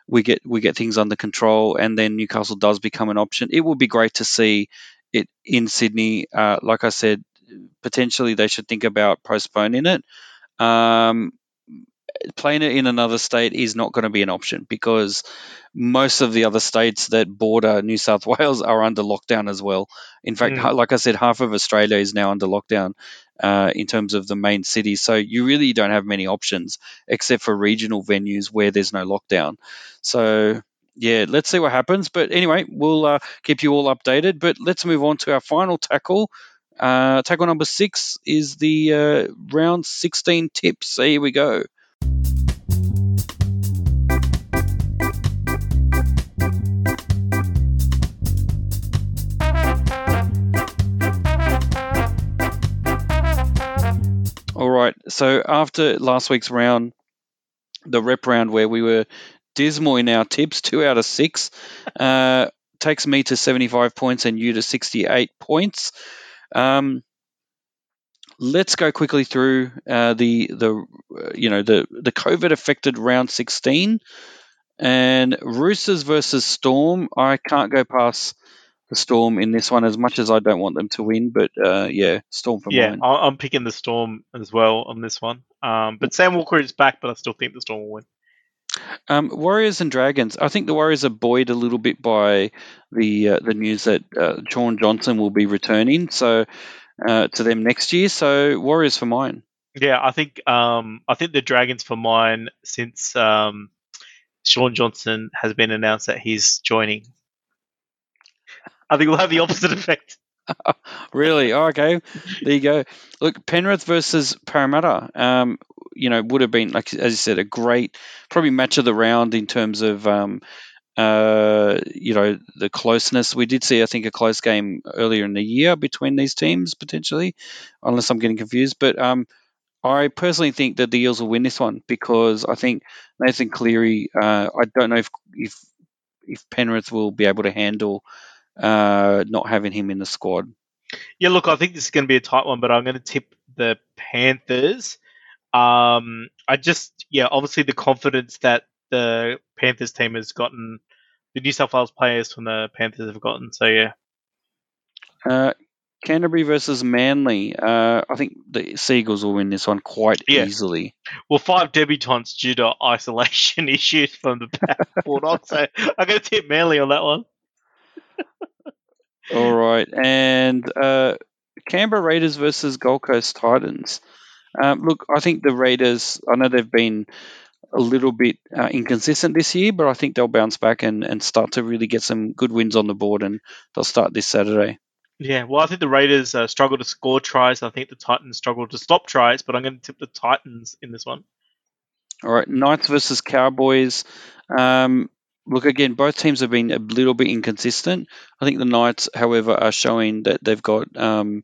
we get we get things under control, and then Newcastle does become an option. It would be great to see it in Sydney. Uh, like I said, potentially they should think about postponing it. Um, playing it in another state is not going to be an option because most of the other states that border New South *laughs* Wales are under lockdown as well. In fact, Mm. like I said, half of Australia is now under lockdown uh, in terms of the main cities. So you really don't have many options except for regional venues where there's no lockdown. So yeah, let's see what happens. But anyway, we'll uh, keep you all updated. But let's move on to our final tackle. Uh, tackle number six is the uh, round 16 tips. So here we go. So after last week's round, the rep round where we were dismal in our tips, two out of six, uh, takes me to 75 points and you to 68 points. Um, let's go quickly through uh, the the uh, you know the the COVID affected round 16 and Roosters versus Storm. I can't go past the Storm in this one as much as I don't want them to win, but uh, yeah, Storm for yeah, mine. I'm picking the Storm as well on this one. Um, but Sam Walker is back, but I still think the Storm will win. Um, Warriors and Dragons. I think the Warriors are buoyed a little bit by the uh, the news that uh, Shaun Johnson will be returning. So uh, to them next year. So Warriors for mine. Yeah, I think um, I think the Dragons for mine since um, Shaun Johnson has been announced that he's joining. I think we'll have the opposite effect. *laughs* Really? Oh, okay. There you go. Look, Penrith versus Parramatta. Um, you know, would have been like as you said, a great probably match of the round in terms of um, uh, you know, the closeness. We did see, I think, a close game earlier in the year between these teams potentially, unless I'm getting confused. But um, I personally think that the Eels will win this one because I think Nathan Cleary. Uh, I don't know if if if Penrith will be able to handle uh, not having him in the squad. Yeah, look, I think this is going to be a tight one, but I'm going to tip the Panthers. Um, I just, yeah, obviously the confidence that the Panthers team has gotten, the New South Wales players from the Panthers have gotten. So yeah, Uh, Canterbury versus Manly. Uh, I think the Sea Eagles will win this one quite Yeah. easily. well, five debutants due to *laughs* isolation issues from the Bulldogs. so I'm going to tip Manly on that one. All right, and uh, Canberra Raiders versus Gold Coast Titans. Um, look, I think the Raiders. I know they've been a little bit uh, inconsistent this year, but I think they'll bounce back and, and start to really get some good wins on the board, and they'll start this Saturday. Yeah, well, I think the Raiders uh, struggle to score tries. I think the Titans struggle to stop tries, but I'm going to tip the Titans in this one. All right, Knights versus Cowboys. Um, look, again, both teams have been a little bit inconsistent. I think the Knights, however, are showing that they've got, um,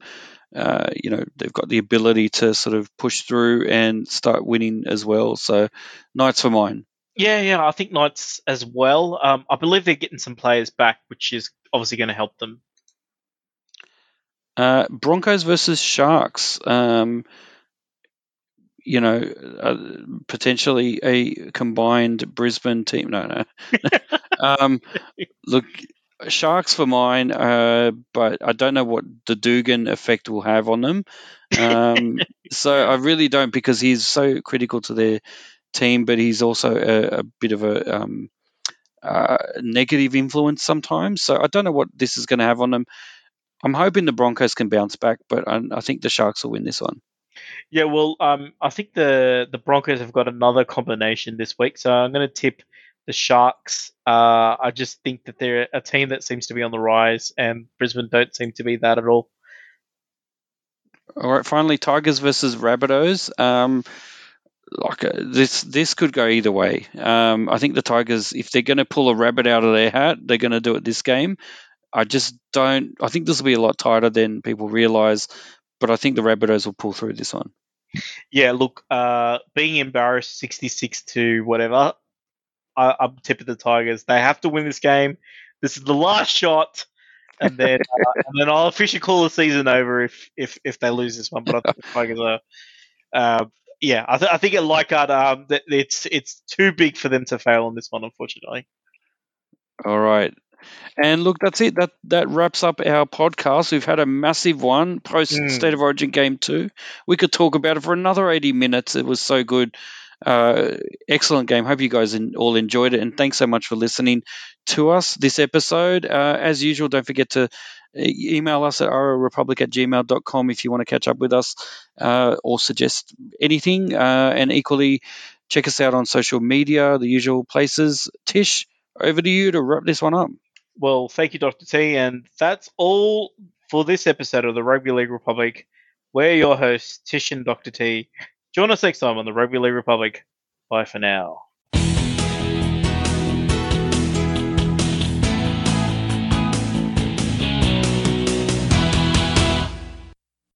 uh, you know, they've got the ability to sort of push through and start winning as well. So, Knights for mine. Yeah, yeah, I think Knights as well. Um, I believe they're getting some players back, which is obviously going to help them. Uh, Broncos versus Sharks. Um, you know, uh, potentially a combined Brisbane team. No, no. *laughs* um, look, Sharks for mine, uh, but I don't know what the Dugan effect will have on them. Um, *laughs* so I really don't because he's so critical to their team, but he's also a, a bit of a um, uh, negative influence sometimes. So I don't know what this is going to have on them. I'm hoping the Broncos can bounce back, but I, I think the Sharks will win this one. Yeah, well, um, I think the the Broncos have got another combination this week, so I'm going to tip the Sharks. Uh, I just think that they're a team that seems to be on the rise, and Brisbane don't seem to be that at all. All right, finally, Tigers versus Rabbitohs. Um, like uh, this, this could go either way. Um, I think the Tigers, if they're going to pull a rabbit out of their hat, they're going to do it this game. I just don't. I think this will be a lot tighter than people realise but I think the Rabbitohs will pull through this one. Yeah, look, uh, being embarrassed 66 to whatever, I, I'm tipping the Tigers. They have to win this game. This is the last shot, and then *laughs* uh, and then I'll officially call the season over if if if they lose this one. But I think the Tigers are. Uh, yeah, I, th- I think at Leichhardt, um, that it's it's too big for them to fail on this one, unfortunately. All right. And look, that's it. That that wraps up our podcast. We've had a massive one post mm. State of Origin game two. We could talk about it for another eighty minutes. It was so good. Uh, excellent game. Hope you guys in, all enjoyed it, and thanks so much for listening to us this episode. Uh, as usual, don't forget to uh, email us at republic at gmail.com if you want to catch up with us uh, or suggest anything. Uh, and equally, check us out on social media, the usual places. Tish, over to you to wrap this one up. Well, thank you, Dr. T. And that's all for this episode of the Rugby League Republic. We're your hosts, Tish and Dr. T. Join us next time on the Rugby League Republic. Bye for now.